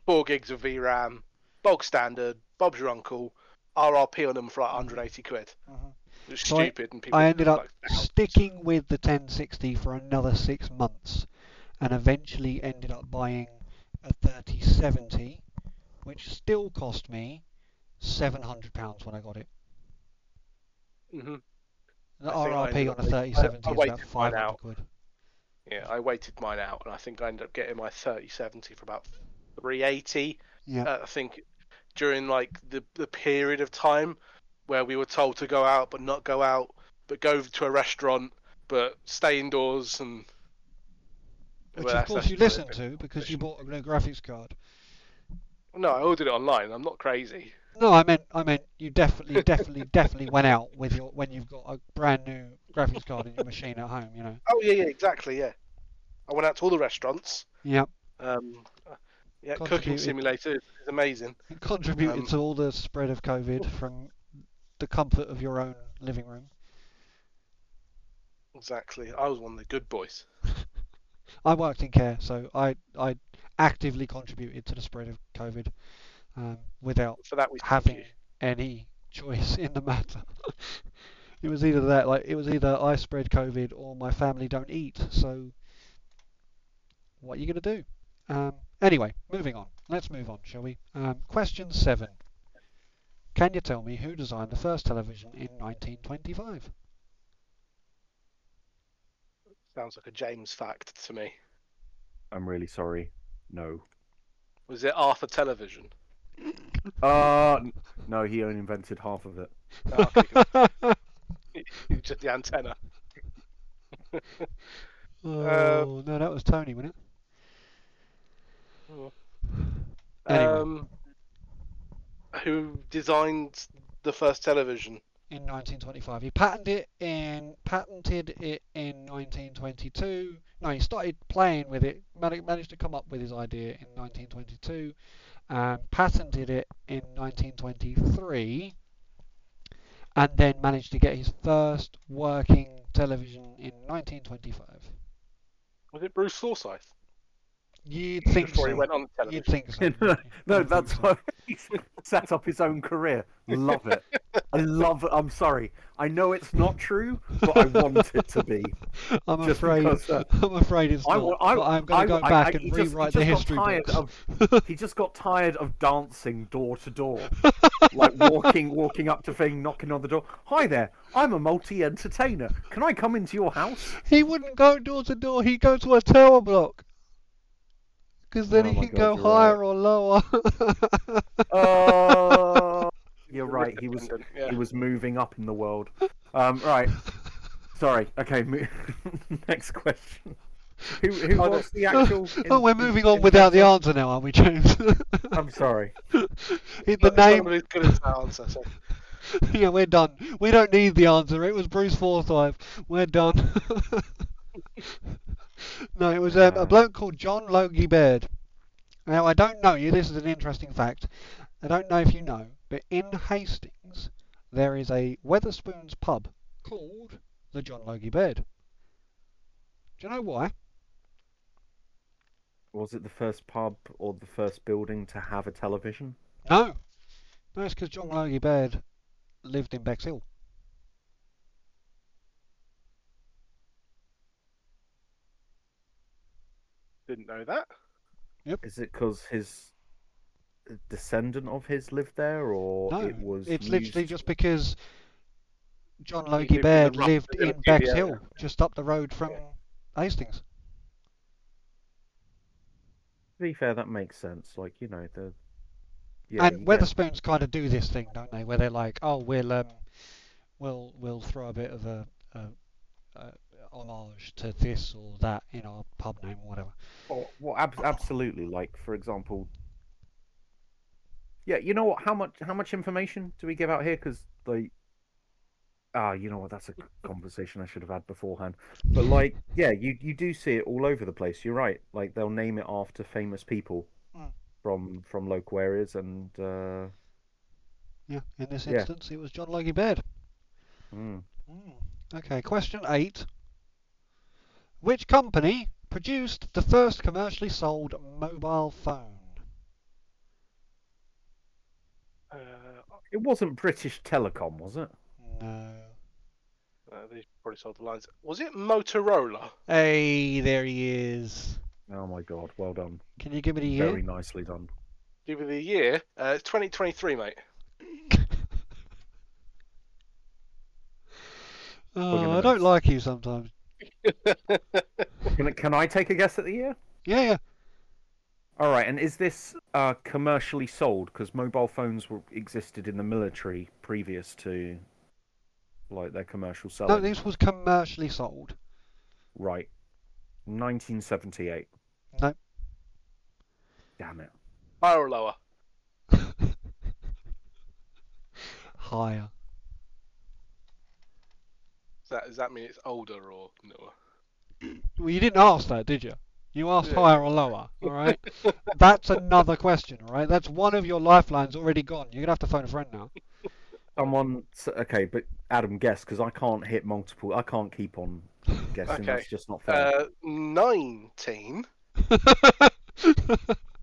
four gigs of VRAM, bog standard, Bob's your uncle, RRP on them for like 180 quid. Mhm. It's So I- stupid, and people I ended up like, sticking with the 1060 for another six months, and eventually ended up buying a 3070, which still cost me seven hundred pounds when I got it. Mhm. The I I RRP on a wait- I- 3070 I is about five hundred out. quid. Yeah, I waited mine out, and I think I ended up getting my 3070 for about 380. Yeah. Uh, I think during like the the period of time where we were told to go out but not go out, but go to a restaurant but stay indoors and. Which Well, of course you listened to because you bought a new graphics card. No, I ordered it online. I'm not crazy. No, I meant I meant you definitely, definitely, definitely went out with your when you've got a brand new graphics card in your machine at home. You know. Oh yeah, yeah, exactly, yeah. I went out to all the restaurants. Yep. Um, yeah, cooking simulator is is amazing. It contributed Um, to all the spread of COVID from the comfort of your own living room. Exactly. I was one of the good boys. I worked in care, so I I actively contributed to the spread of COVID um, without having any choice in the matter. it was either that, like it was either I spread COVID or my family don't eat. So what are you gonna do? Um, anyway, moving on. Let's move on, shall we? Um, question seven. Can you tell me who designed the first television in 1925? Sounds like a James fact to me. I'm really sorry. No. Was it Arthur Television? Uh, no, he only invented half of it. Oh, okay, good. Just the antenna. oh no, that was Tony, wasn't it? Oh. Anyway. Um, who designed the first television? in 1925. He patented it in patented it in 1922. No, he started playing with it. Managed to come up with his idea in 1922. Um, patented it in 1923, and then managed to get his first working television in 1925. Was it Bruce Forsyth? You'd think Before so. he went on the You'd television. think so. no, wouldn't you? You'd that's think so. why he's set up his own career. Love it. I love it. I'm sorry. I know it's not true, but I want it to be. I'm just afraid. because, uh, I'm afraid it's I, not. wa- I, but I'm going to go I- back I- and he just- he rewrite the just got history tired books. of- He just got tired of dancing door to door, like walking, walking up to thing, knocking on the door. Hi there, I'm a multi-entertainer. Can I come into your house? He wouldn't go door to door. He'd go to a tower block. Because then Oh he my can God, go you're higher or lower. Oh, you're right. He was yeah. he was moving up in the world. Um, right. Sorry. Okay. Mo- next question. Who who Oh, was the actual? oh, we're in- moving on in- without the answer now, aren't we, James? I'm sorry. the Not name. everybody's good at that answer. So. yeah, we're done. We don't need the answer. It was Bruce Forsyth. We're done. no, it was um, a Uh. bloke called John Logie Baird. Now, I don't know you. This is an interesting fact. I don't know if you know, but in Hastings there is a Wetherspoons pub called the John Logie Baird. Do you know why? Was it the first pub or the first building to have a television? No. No, it's because John Logie Baird lived in Bexhill. Didn't know that. Is it because his descendant of his lived there, or No, it was? it's literally used- just because John Logie lived Baird rough lived in vicinity of the Bexhill, just up the road from Hastings. To be fair, that makes sense. Like you know the. Yeah, and you get- Wetherspoons kind of do this thing, don't they? Where they're like, "Oh, we'll um, we'll we'll throw a bit of a, a, a homage to this or that in our pub name or whatever." Oh, well, ab- absolutely. Like, for example, yeah, you know what? How much? How much information do we give out here? Because like, ah, you know what? That's a conversation I should have had beforehand. But like, yeah, you you do see it all over the place. You're right. Like, they'll name it after famous people Mm. from from local areas, and uh, Yeah, in this Yeah. instance, it was John Logie Baird. mm, Okay, question eight. Which company produced the first commercially sold mobile phone? Uh, it wasn't British Telecom, was it? No. uh, they probably sold the lines. Was it Motorola? Hey, there he is. Oh my god! Well done. Can you give me the year? Very nicely done. Give me the year. Uh, it's 2023, mate. Oh, I don't like you sometimes. Can I, can I take a guess at the year? Yeah, yeah. All right, and is this uh, commercially sold? Because mobile phones were existed in the military previous to like their commercial selling. No, this was commercially sold. Right, 1978. No. Damn it. Higher or lower? Higher. Does that, does that mean it's older or newer? Well, you didn't ask that, did you? You asked Yeah. higher or lower, all right? That's another question, all right? That's one of your lifelines already gone. You're going to have to phone a friend now. Someone, s- okay, but Adam, guess because I can't hit multiple. I can't keep on guessing. Okay. That's just not fair. Uh, 19.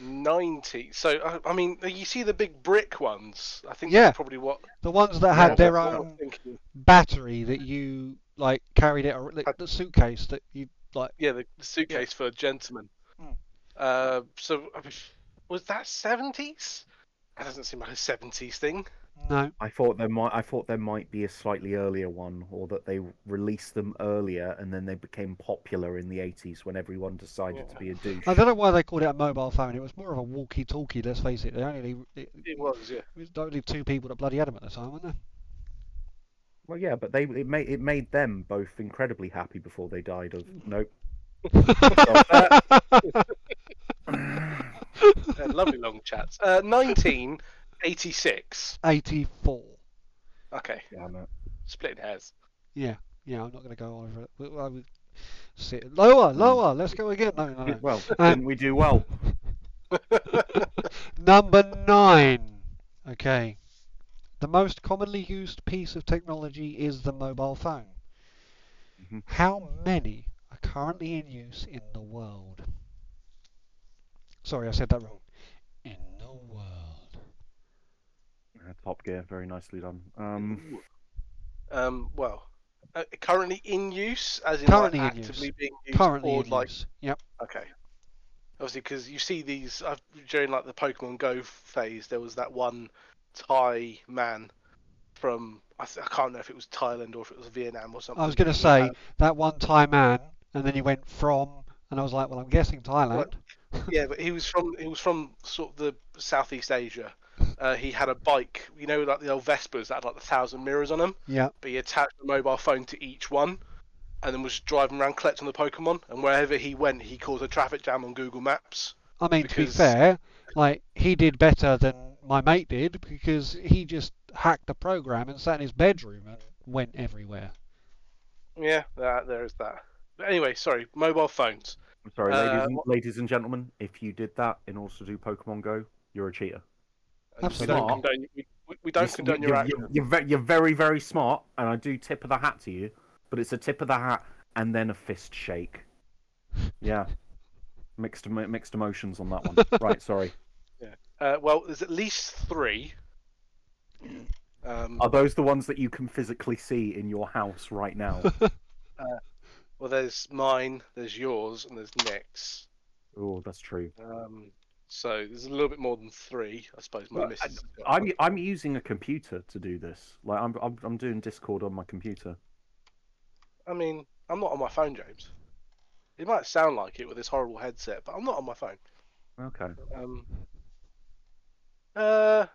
90. So, uh, I mean, you see the big brick ones. I think Yeah. that's probably what. the ones that Yeah, had their what I was own battery that you, like, carried it, ar- the, the suitcase that you, like, Yeah, the, the suitcase for a gentleman. Hmm. Uh, so, was that 70s? That doesn't seem like a 70s thing. No. I thought there might. I thought there might be a slightly earlier one, or that they released them earlier and then they became popular in the 80s when everyone decided to be a douche. I don't know why they called it a mobile phone. It was more of a walkie-talkie, let's face it. They only, it, It was, yeah. it was only two people that bloody had them at the time, weren't there? Well, yeah, but they it made it made them both incredibly happy before they died of nope. Uh, lovely long chats. Uh, 1986. 84. Okay, Yeah, no. splitting hairs. Yeah, yeah, I'm not going to go over it. We- I would sit lower, lower. Let's go again. No, no, no. Well, Um, didn't we do well? Number nine. Okay. The most commonly used piece of technology is the mobile phone. Mhm. How many are currently in use in the world? Sorry, I said that wrong. In the world. Uh, Top Gear, very nicely done. Um, Um, well, uh, currently in use, as in Currently in use. actively being used, Currently or in like use. Yep. okay. Obviously, because you see these uh, during like the Pokemon Go phase, there was that one Thai man from I, th- I can't remember if it was Thailand or if it was Vietnam or something. I was going to say that one Thai man, and then he went from, and I was like, well, I'm guessing Thailand. yeah, but he was from he was from sort of the Southeast Asia. Uh, he had a bike, you know, like the old Vespas that had like the thousand mirrors on them. Yeah. but he attached a mobile phone to each one and then was driving around collecting the Pokemon. And wherever he went, he caused a traffic jam on Google Maps. I mean, to be fair, like he did better than my mate did because he just hacked the program and sat in his bedroom and went everywhere. Yeah, that, there's that. But anyway, sorry, mobile phones. I'm sorry, Uh, ladies, and, ladies and gentlemen, if you did that in order to do Pokemon Go, you're a cheater. We Absolutely. don't condone, we, we- we don't condone your you're, action. you're, you're, ve- you're very, very smart, and I do tip of the hat to you, but it's a tip of the hat and then a fist shake. Yeah. Mixed mixed emotions on that one. right, sorry. Uh, well, there's at least three. Um, Are those the ones that you can physically see in your house right now? well, there's mine, there's yours, and there's Nick's. oh, that's true. Um, so there's a little bit more than three, I suppose. My Well, missus has I'm one. I'm using a computer to do this. Like I'm I'm, I'm doing Discord on my computer. I mean, I'm not on my phone, James. It might sound like it with this horrible headset, but I'm not on my phone. Okay. Um, uh,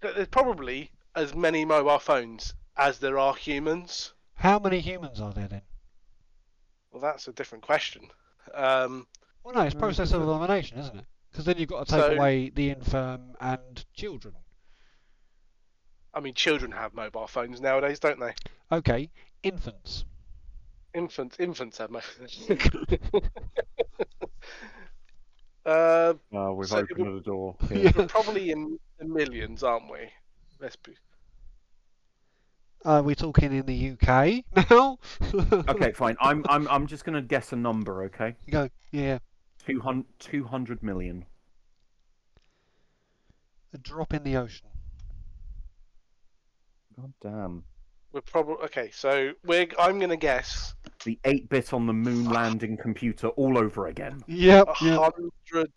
there's probably as many mobile phones as there are humans. How many humans are there then? Well, that's a different question. Um, Well, no, it's process of elimination, isn't it? Because then you've got to take So- away the infirm and children. I mean, children have mobile phones nowadays, don't they? Okay, infants. Infants, infants have mobile. uh, Uh, we've So it opened the door. Yeah. Here. we're probably in the millions, aren't we? Let's be. Are we talking in the UK now? okay, fine. I'm I'm I'm just gonna guess a number. Okay. You go, yeah. 200, 200 million. A drop in the ocean. God damn. We're probably okay. So we're. I'm gonna guess The 8 bit on the moon landing computer all over again. Yep, a hundred,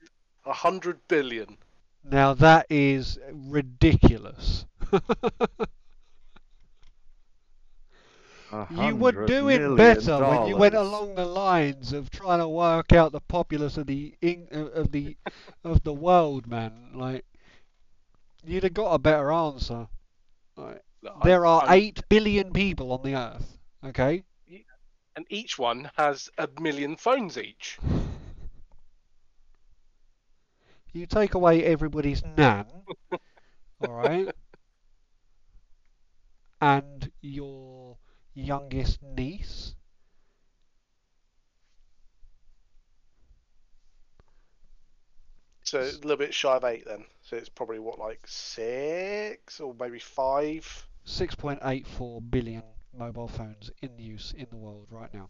a hundred billion. Now that is ridiculous. A you were hundred doing million better when you went along the lines of trying to work out the populace of the in, of uh, of the of the world, man. Like you'd have got a better answer. Like, there are I'm- eight billion people on the earth. Okay. and each one has a million phones each. You take away everybody's nan, all right, and your youngest niece. So a little bit shy of eight then. So it's probably what like six or maybe five. 6.84 billion mobile phones in use in the world right now,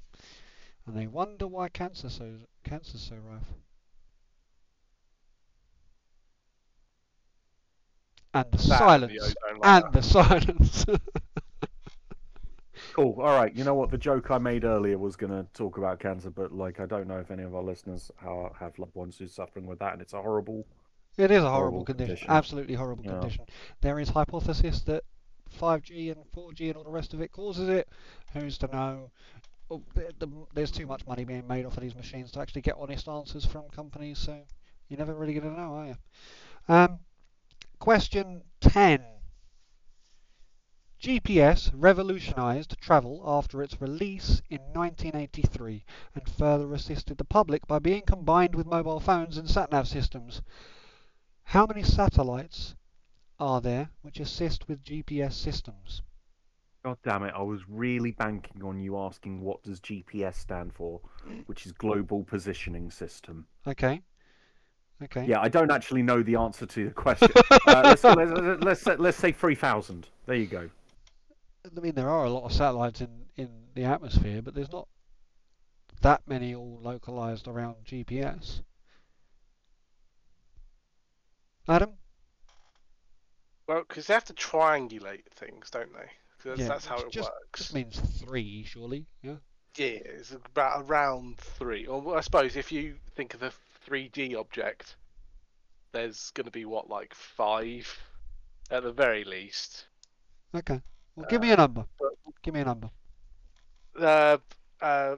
and they wonder why cancer so cancer's so rife. And the That and the silence. ozone And layer. the silence. Cool. All right. You know what? The joke I made earlier was going to talk about cancer, but like, I don't know if any of our listeners are, have loved ones who's suffering with that, and it's a horrible. It is a horrible, Horrible condition. condition. Absolutely horrible Yeah. condition. There is hypothesis that 5G and 4G and all the rest of it causes it. Who's to know? Oh, the, the, there's too much money being made off of these machines to actually get honest answers from companies, so you're never really going to know, are you? Um, question 10. GPS revolutionized travel after its release in 1983 and further assisted the public by being combined with mobile phones and sat-nav systems. How many satellites are there which assist with GPS systems? God damn it! I was really banking on you asking what does GPS stand for, which is Global Positioning System. Okay. Okay. Yeah, I don't actually know the answer to the question. uh, let's, let's, let's, say- let's say 3,000. There you go. I mean, there are a lot of satellites in, in the atmosphere, but there's not that many all localized around GPS. Adam? Well, because they have to triangulate things, don't they? that's, Yeah, that's how it just- works. Just means three, surely. Yeah. Yeah, it's about around three. Or well, I suppose if you think of a 3D object, there's going to be what, like five at the very least. Okay. Well, give me a number. but- Give me a number. Uh, uh,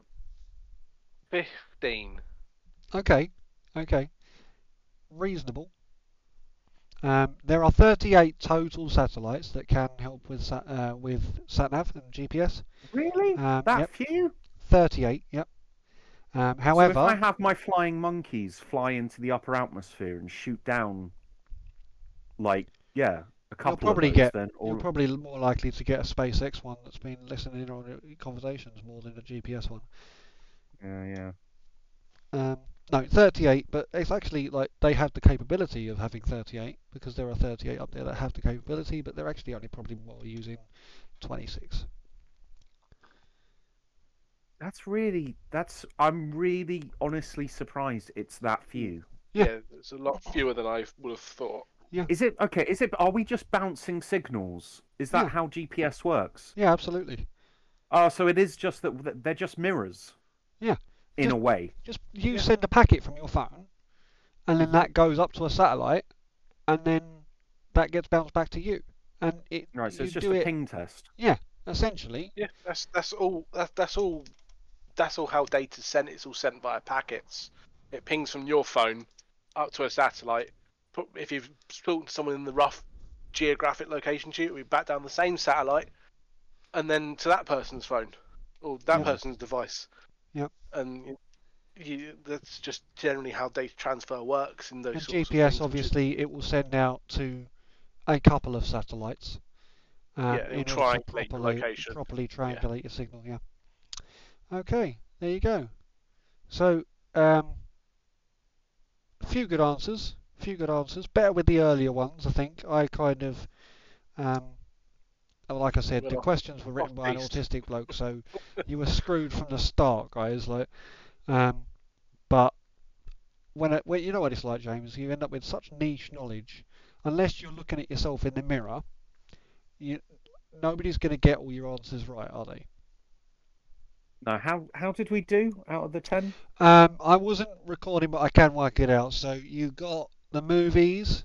fifteen. Okay. Okay. Reasonable. Um, there are 38 total satellites that can help with sat, uh, with SatNav and GPS. Really? Um, that yep, few? 38. Yep. Um, So however, if I have my flying monkeys fly into the upper atmosphere and shoot down, like, yeah, a couple probably of those, get- then you're probably more likely to get a SpaceX one that's been listening in on conversations more than a GPS one. Yeah, yeah. Um, no, 38, but it's actually like they have the capability of having 38 because there are 38 up there that have the capability, but they're actually only probably more using 26. That's really, that's, I'm really honestly surprised it's that few. Yeah. Yeah. it's a lot fewer than I would have thought. Is it, okay, is it, are we just bouncing signals? Is that Yeah. how GPS works? Yeah, absolutely. Oh, so it is just that that they're just mirrors. Yeah, In just- a way. Just you Yeah. send a packet from your phone, and then that goes up to a satellite, and then that gets bounced back to you, and it Right, so you it's just do a it ping test. Yeah. Essentially. Yeah, that's that's all. That's that's all. That's all how data's sent. It's all sent via packets. It pings from your phone up to a satellite. If you've spoken to someone in the rough geographic location sheet, we back down the same satellite, and then to that person's phone or that Yeah. person's device. Yep. And you, you, that's just generally how data transfer works in those. And sorts of GPS, things, which is- obviously, it will send out to a couple of satellites. Um, Yeah, it'll in order to triangulate the properly, location. properly triangulate your signal. Yeah. Okay, there you go. So, um, a few good answers. A few good answers. Better with the earlier ones, I think. I kind of, um, like I said, the questions were written by an autistic bloke, so you were screwed from the start, guys. Like, um, but when, it, when you know what it's like, James, you end up with such niche knowledge. Unless you're looking at yourself in the mirror, you nobody's going to get all your answers right, are they? Now, how how did we do out of the ten? Um, I wasn't recording, but I can work it out. So you got the movies,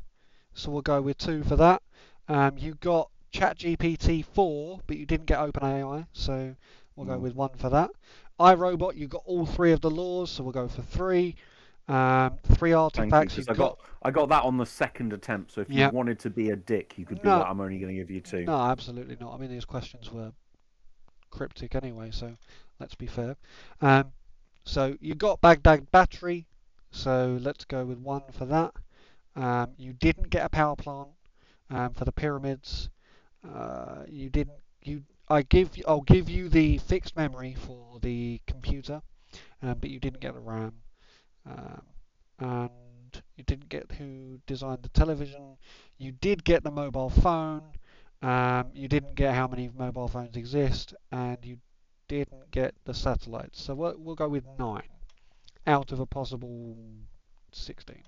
so we'll go with two for that. Um, you got ChatGPT 4, but you didn't get OpenAI, so we'll go with one for that. iRobot, you got all three of the laws, so we'll go for three. Um, three you, artifacts, you've I got I got that on the second attempt. So if you wanted to be a dick, you could be No. like, I'm only going to give you two. No, absolutely not. I mean, these questions were cryptic anyway, so let's be fair. Um, so you got Baghdad battery, so let's go with one for that. Um, you didn't get a power plant um, for the pyramids. Uh, you didn't. You. I give. I'll give you the fixed memory for the computer, um, but you didn't get the RAM. Um, and you didn't get who designed the television. You did get the mobile phone. Um, you didn't get how many mobile phones exist, and you didn't get the satellites. So we'll, we'll go with nine out of a possible 16.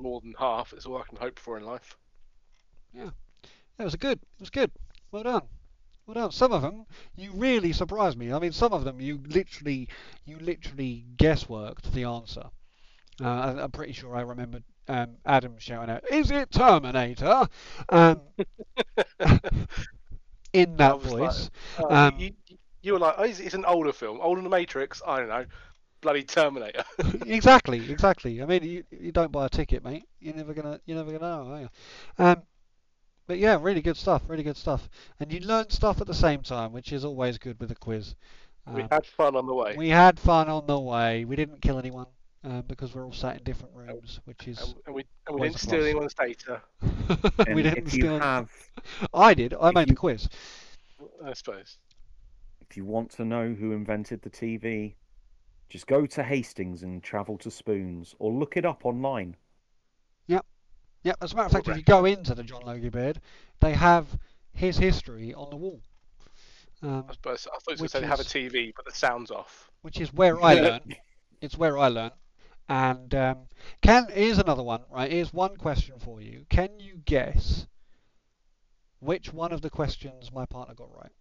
More than half. It's all I can hope for in life. Yeah, that was a good. It was good. Well done. Well done. Some of them you really surprised me. I mean, some of them you literally, you literally guessworked the answer. Uh, I- I'm pretty sure I remember um, Adam shouting out, "Is it Terminator?" Um, in that was like, voice. Uh, Um, you, you- you were like, oh, it's, it's an older film, older than The Matrix. I don't know, bloody Terminator. exactly, exactly. I mean, you, you don't buy a ticket, mate. You're never gonna, you're never gonna know, are you? Um, but yeah, really good stuff, really good stuff. And you learn stuff at the same time, which is always good with a quiz. we Um, had fun on the way, we had fun on the way. We didn't kill anyone um, because we're all sat in different rooms, which is and, and we and we didn't a steal anyone's data. We didn't if you steal. have, I did. I if made you- the quiz. I suppose. if you want to know who invented the TV, Just go to Hastings and travel to Spoons, or look it up online. Yep, yep. as a matter of fact, if you go into the John Logie Baird, they have his history on the wall. Um, I suppose I thought you were Which going have a TV, but the sound's off. which is where I learn. It's where I learn. And um, can here's another one. Right, here's one question for you. Can you guess which one of the questions my partner got right?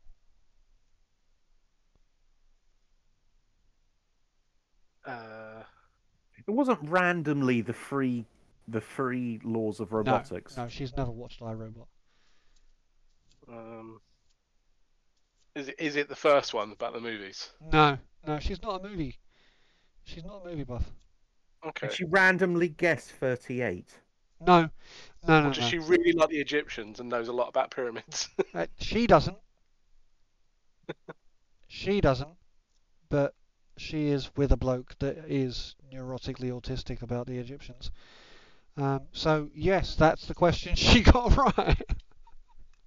Uh, It wasn't randomly the free, the free laws of robotics. No, she's never watched iRobot. um, is it is it the first one about the movies? No, no, she's not a movie. She's not a movie buff. Okay. Did she randomly guessed 38? No, no, no, Or no. does she really like the Egyptians and knows a lot about pyramids? Uh, she doesn't. she doesn't. But she is with a bloke that is neurotically autistic about the Egyptians. Um, so yes, that's the question she got right.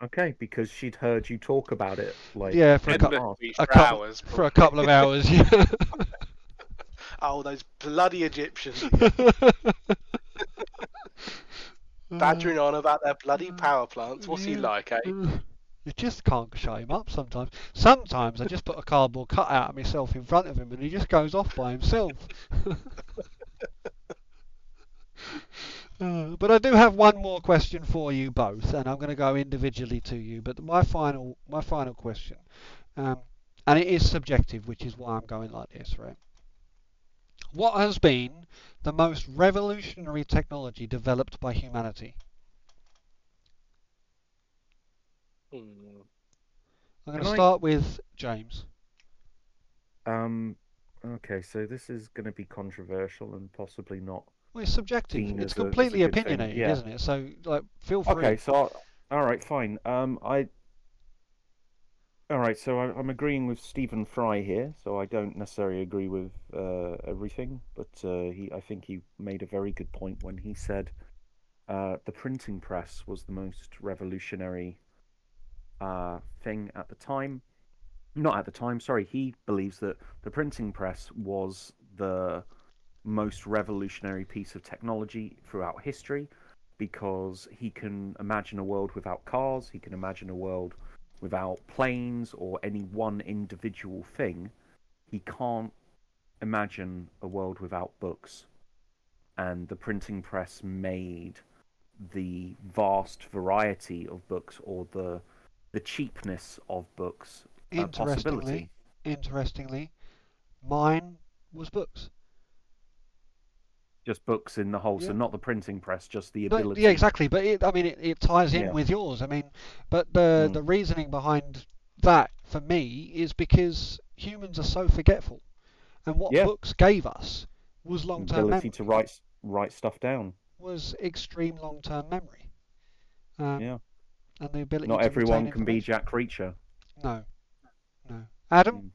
Okay, because she'd heard you talk about it like yeah, for a, In cou- couple. movie a couple- hours. for a couple of hours. Yeah. Oh, those bloody Egyptians badgering on about their bloody power plants. What's he like, eh? You just can't shut him up sometimes. Sometimes I just put a cardboard cutout of myself in front of him and he just goes off by himself. Uh, but I do have one more question for you both, and I'm going to go individually to you. But my final, my final question, um, and it is subjective, which is why I'm going like this, right? What has been the most revolutionary technology developed by humanity? Hmm. I'm going Can to I- start with James. Um, okay, so this is going to be controversial and possibly not. Well, it's subjective. It's as a- as a completely good thing, opinionated, yeah. isn't it? So, like, feel free. Okay, so I'll, all right, fine. Um, I. All right, so I, I'm agreeing with Stephen Fry here. So I don't necessarily agree with uh, everything, but uh, he, I think he made a very good point when he said uh, the printing press was the most revolutionary uh, thing at the time. Not at the time, sorry. He believes that the printing press was the most revolutionary piece of technology throughout history because he can imagine a world without cars, he can imagine a world without planes or any one individual thing. He can't imagine a world without books. And the printing press made the vast variety of books or the the cheapness of books a Interestingly, possibility. interestingly, mine was books. Just books in the whole, so not the printing press, just the No, ability. yeah, exactly. But it, I mean, it, it ties in Yeah. with yours. I mean, but the Mm. the reasoning behind that for me is because humans are so forgetful, and what Yeah. books gave us was long term ability memory. to write write stuff down. Was extreme long term memory. Um, Yeah. And the ability. Not to everyone can be. Jack Reacher. No. No. Adam.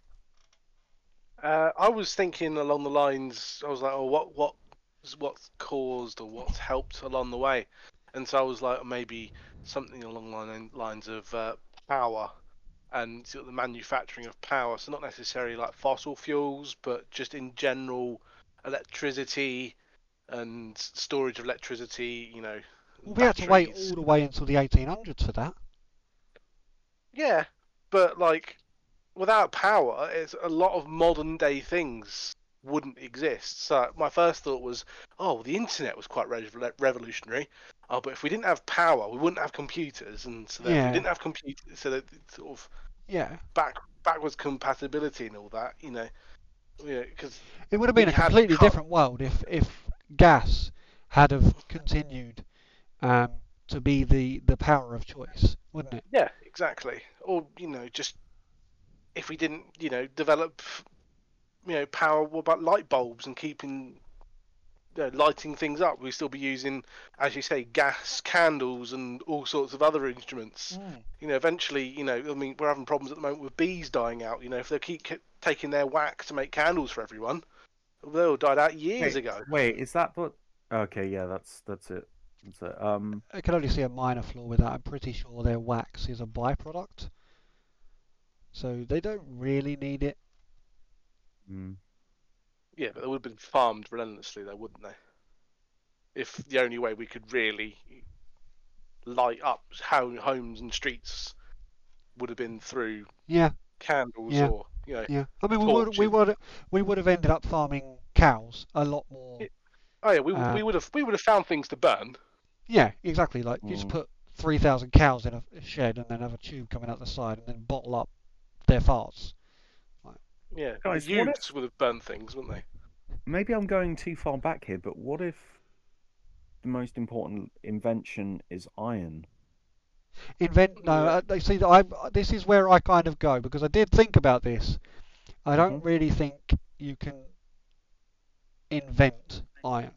Mm. Uh, I was thinking along the lines. I was like, oh, what, what, what's caused or what's helped along the way, and so I was like, maybe something along the line- lines of uh, power and sort of the manufacturing of power. So not necessarily like fossil fuels, but just in general, electricity and storage of electricity. You know, Well, we had to wait all the way until the 1800s for that. Yeah, but like without power, it's a lot of modern day things wouldn't exist. So my first thought was, oh, the internet was quite rev- revolutionary. Oh, but if we didn't have power, we wouldn't have computers, and so Yeah. we didn't have computers, so that sort of Yeah. back backwards compatibility and all that, you know, yeah, because It would have been a completely co- different world if, if gas had have continued um, to be the, the power of choice, wouldn't it? yeah, exactly. Or you know, just if we didn't, you know, develop, you know, power. What about light bulbs and keeping, you know, lighting things up? We'd still be using, as you say, gas, candles, and all sorts of other instruments. You know, eventually, you know, I mean, we're having problems at the moment with bees dying out. You know, if they keep ki- taking their wax to make candles for everyone, they all died out years Wait, ago. Wait, is that what? Okay, yeah, that's that's it. That's it. Um, I can only see a minor flaw with that. I'm pretty sure their wax is a byproduct. So they don't really need it. mm. Yeah, but they would have been farmed relentlessly, though, wouldn't they? If the only way we could really light up homes and streets would have been through Yeah, candles Yeah. or you know. yeah. I mean, we would we would we would have ended up farming cows a lot more. Yeah. Oh yeah, we would Uh, we would have we would have found things to burn. Yeah, exactly. Like you just Mm. put three thousand cows in a a shed and then have a tube coming out the side and then bottle up their farts. Yeah, Guys, the what if- would have burned things, wouldn't they? Maybe I'm going too far back here, but what if the most important invention is iron? Invent no. Uh, they see that I. This is where I kind of go because I did think about this. I don't Mhm. really think you can invent iron.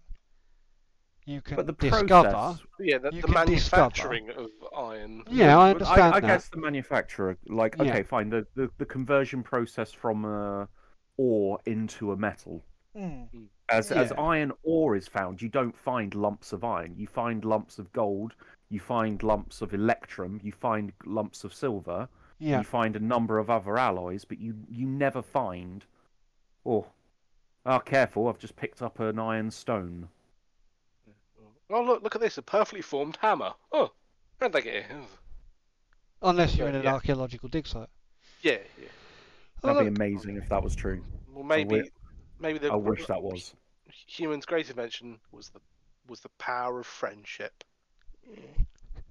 You can But the discover. process. Yeah, the, the can discover. manufacturing of iron. Yeah, I I, understand I that. guess the manufacturer, like, Yeah. okay, fine, the, the, the conversion process from uh, ore into a metal. Mm, As as iron ore is found, you don't find lumps of iron. You find lumps of gold. You find lumps of electrum. You find lumps of silver. yeah. You find a number of other alloys, but you you never find. Oh, oh, careful! I've just picked up an iron stone. Oh look, look at this, a perfectly formed hammer. Oh, how'd they get here? Unless you're in an yeah. archaeological dig site. Yeah, yeah. Oh, That'd be look, amazing if that was true. Well, maybe, wi- maybe the I wish that was. humans' great invention was the was the power of friendship.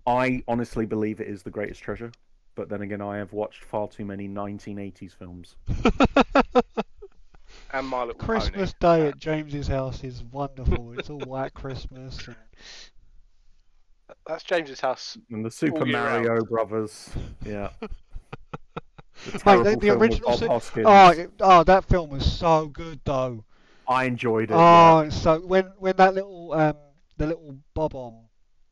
I honestly believe it is the greatest treasure, but then again, I have watched far too many 1980s films. And My Little Christmas Pony. Day at James's house is wonderful. It's all white Christmas. And... That's James's house. And the Super year Mario Brothers, yeah. The Mate, the, the original. Bob Su- Hoskins. oh, it- oh, that film was so good though. I enjoyed it. Oh, yeah. so when when that little um the little Bob-omb,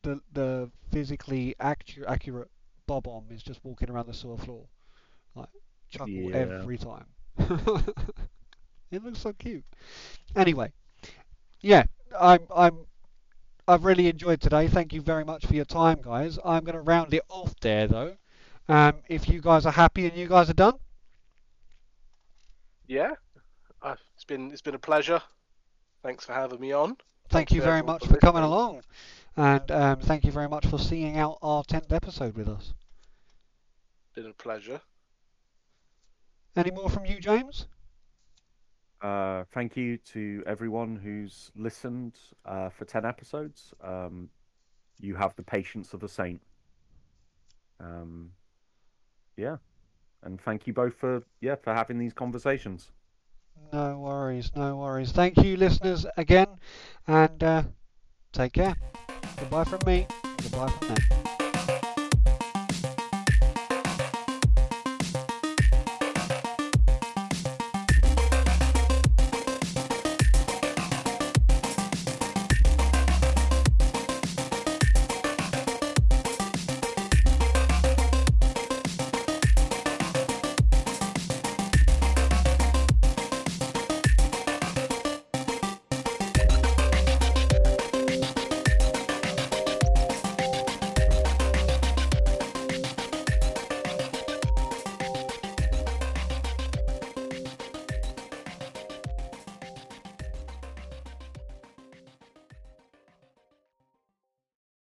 the the physically actu- accurate Bob-omb is just walking around the sewer floor, like chuckle Yeah. every time. it looks so cute. Anyway, yeah, I'm I'm I've really enjoyed today. Thank you very much for your time, guys. I'm going to round it off there though. Um, if you guys are happy and you guys are done, Yeah, uh, it's been it's been a pleasure. Thanks for having me on. thank Thank you very much for for coming along, and um, thank you very much for seeing out our tenth episode with us. Been a pleasure. Any more from you, James? Uh, thank you to everyone who's listened uh, for 10 episodes. Um, you have the patience of a saint. Um, yeah. And thank you both for yeah for having these conversations. No worries, no worries. Thank you, listeners, again, and uh, take care. Goodbye from me. Goodbye from them.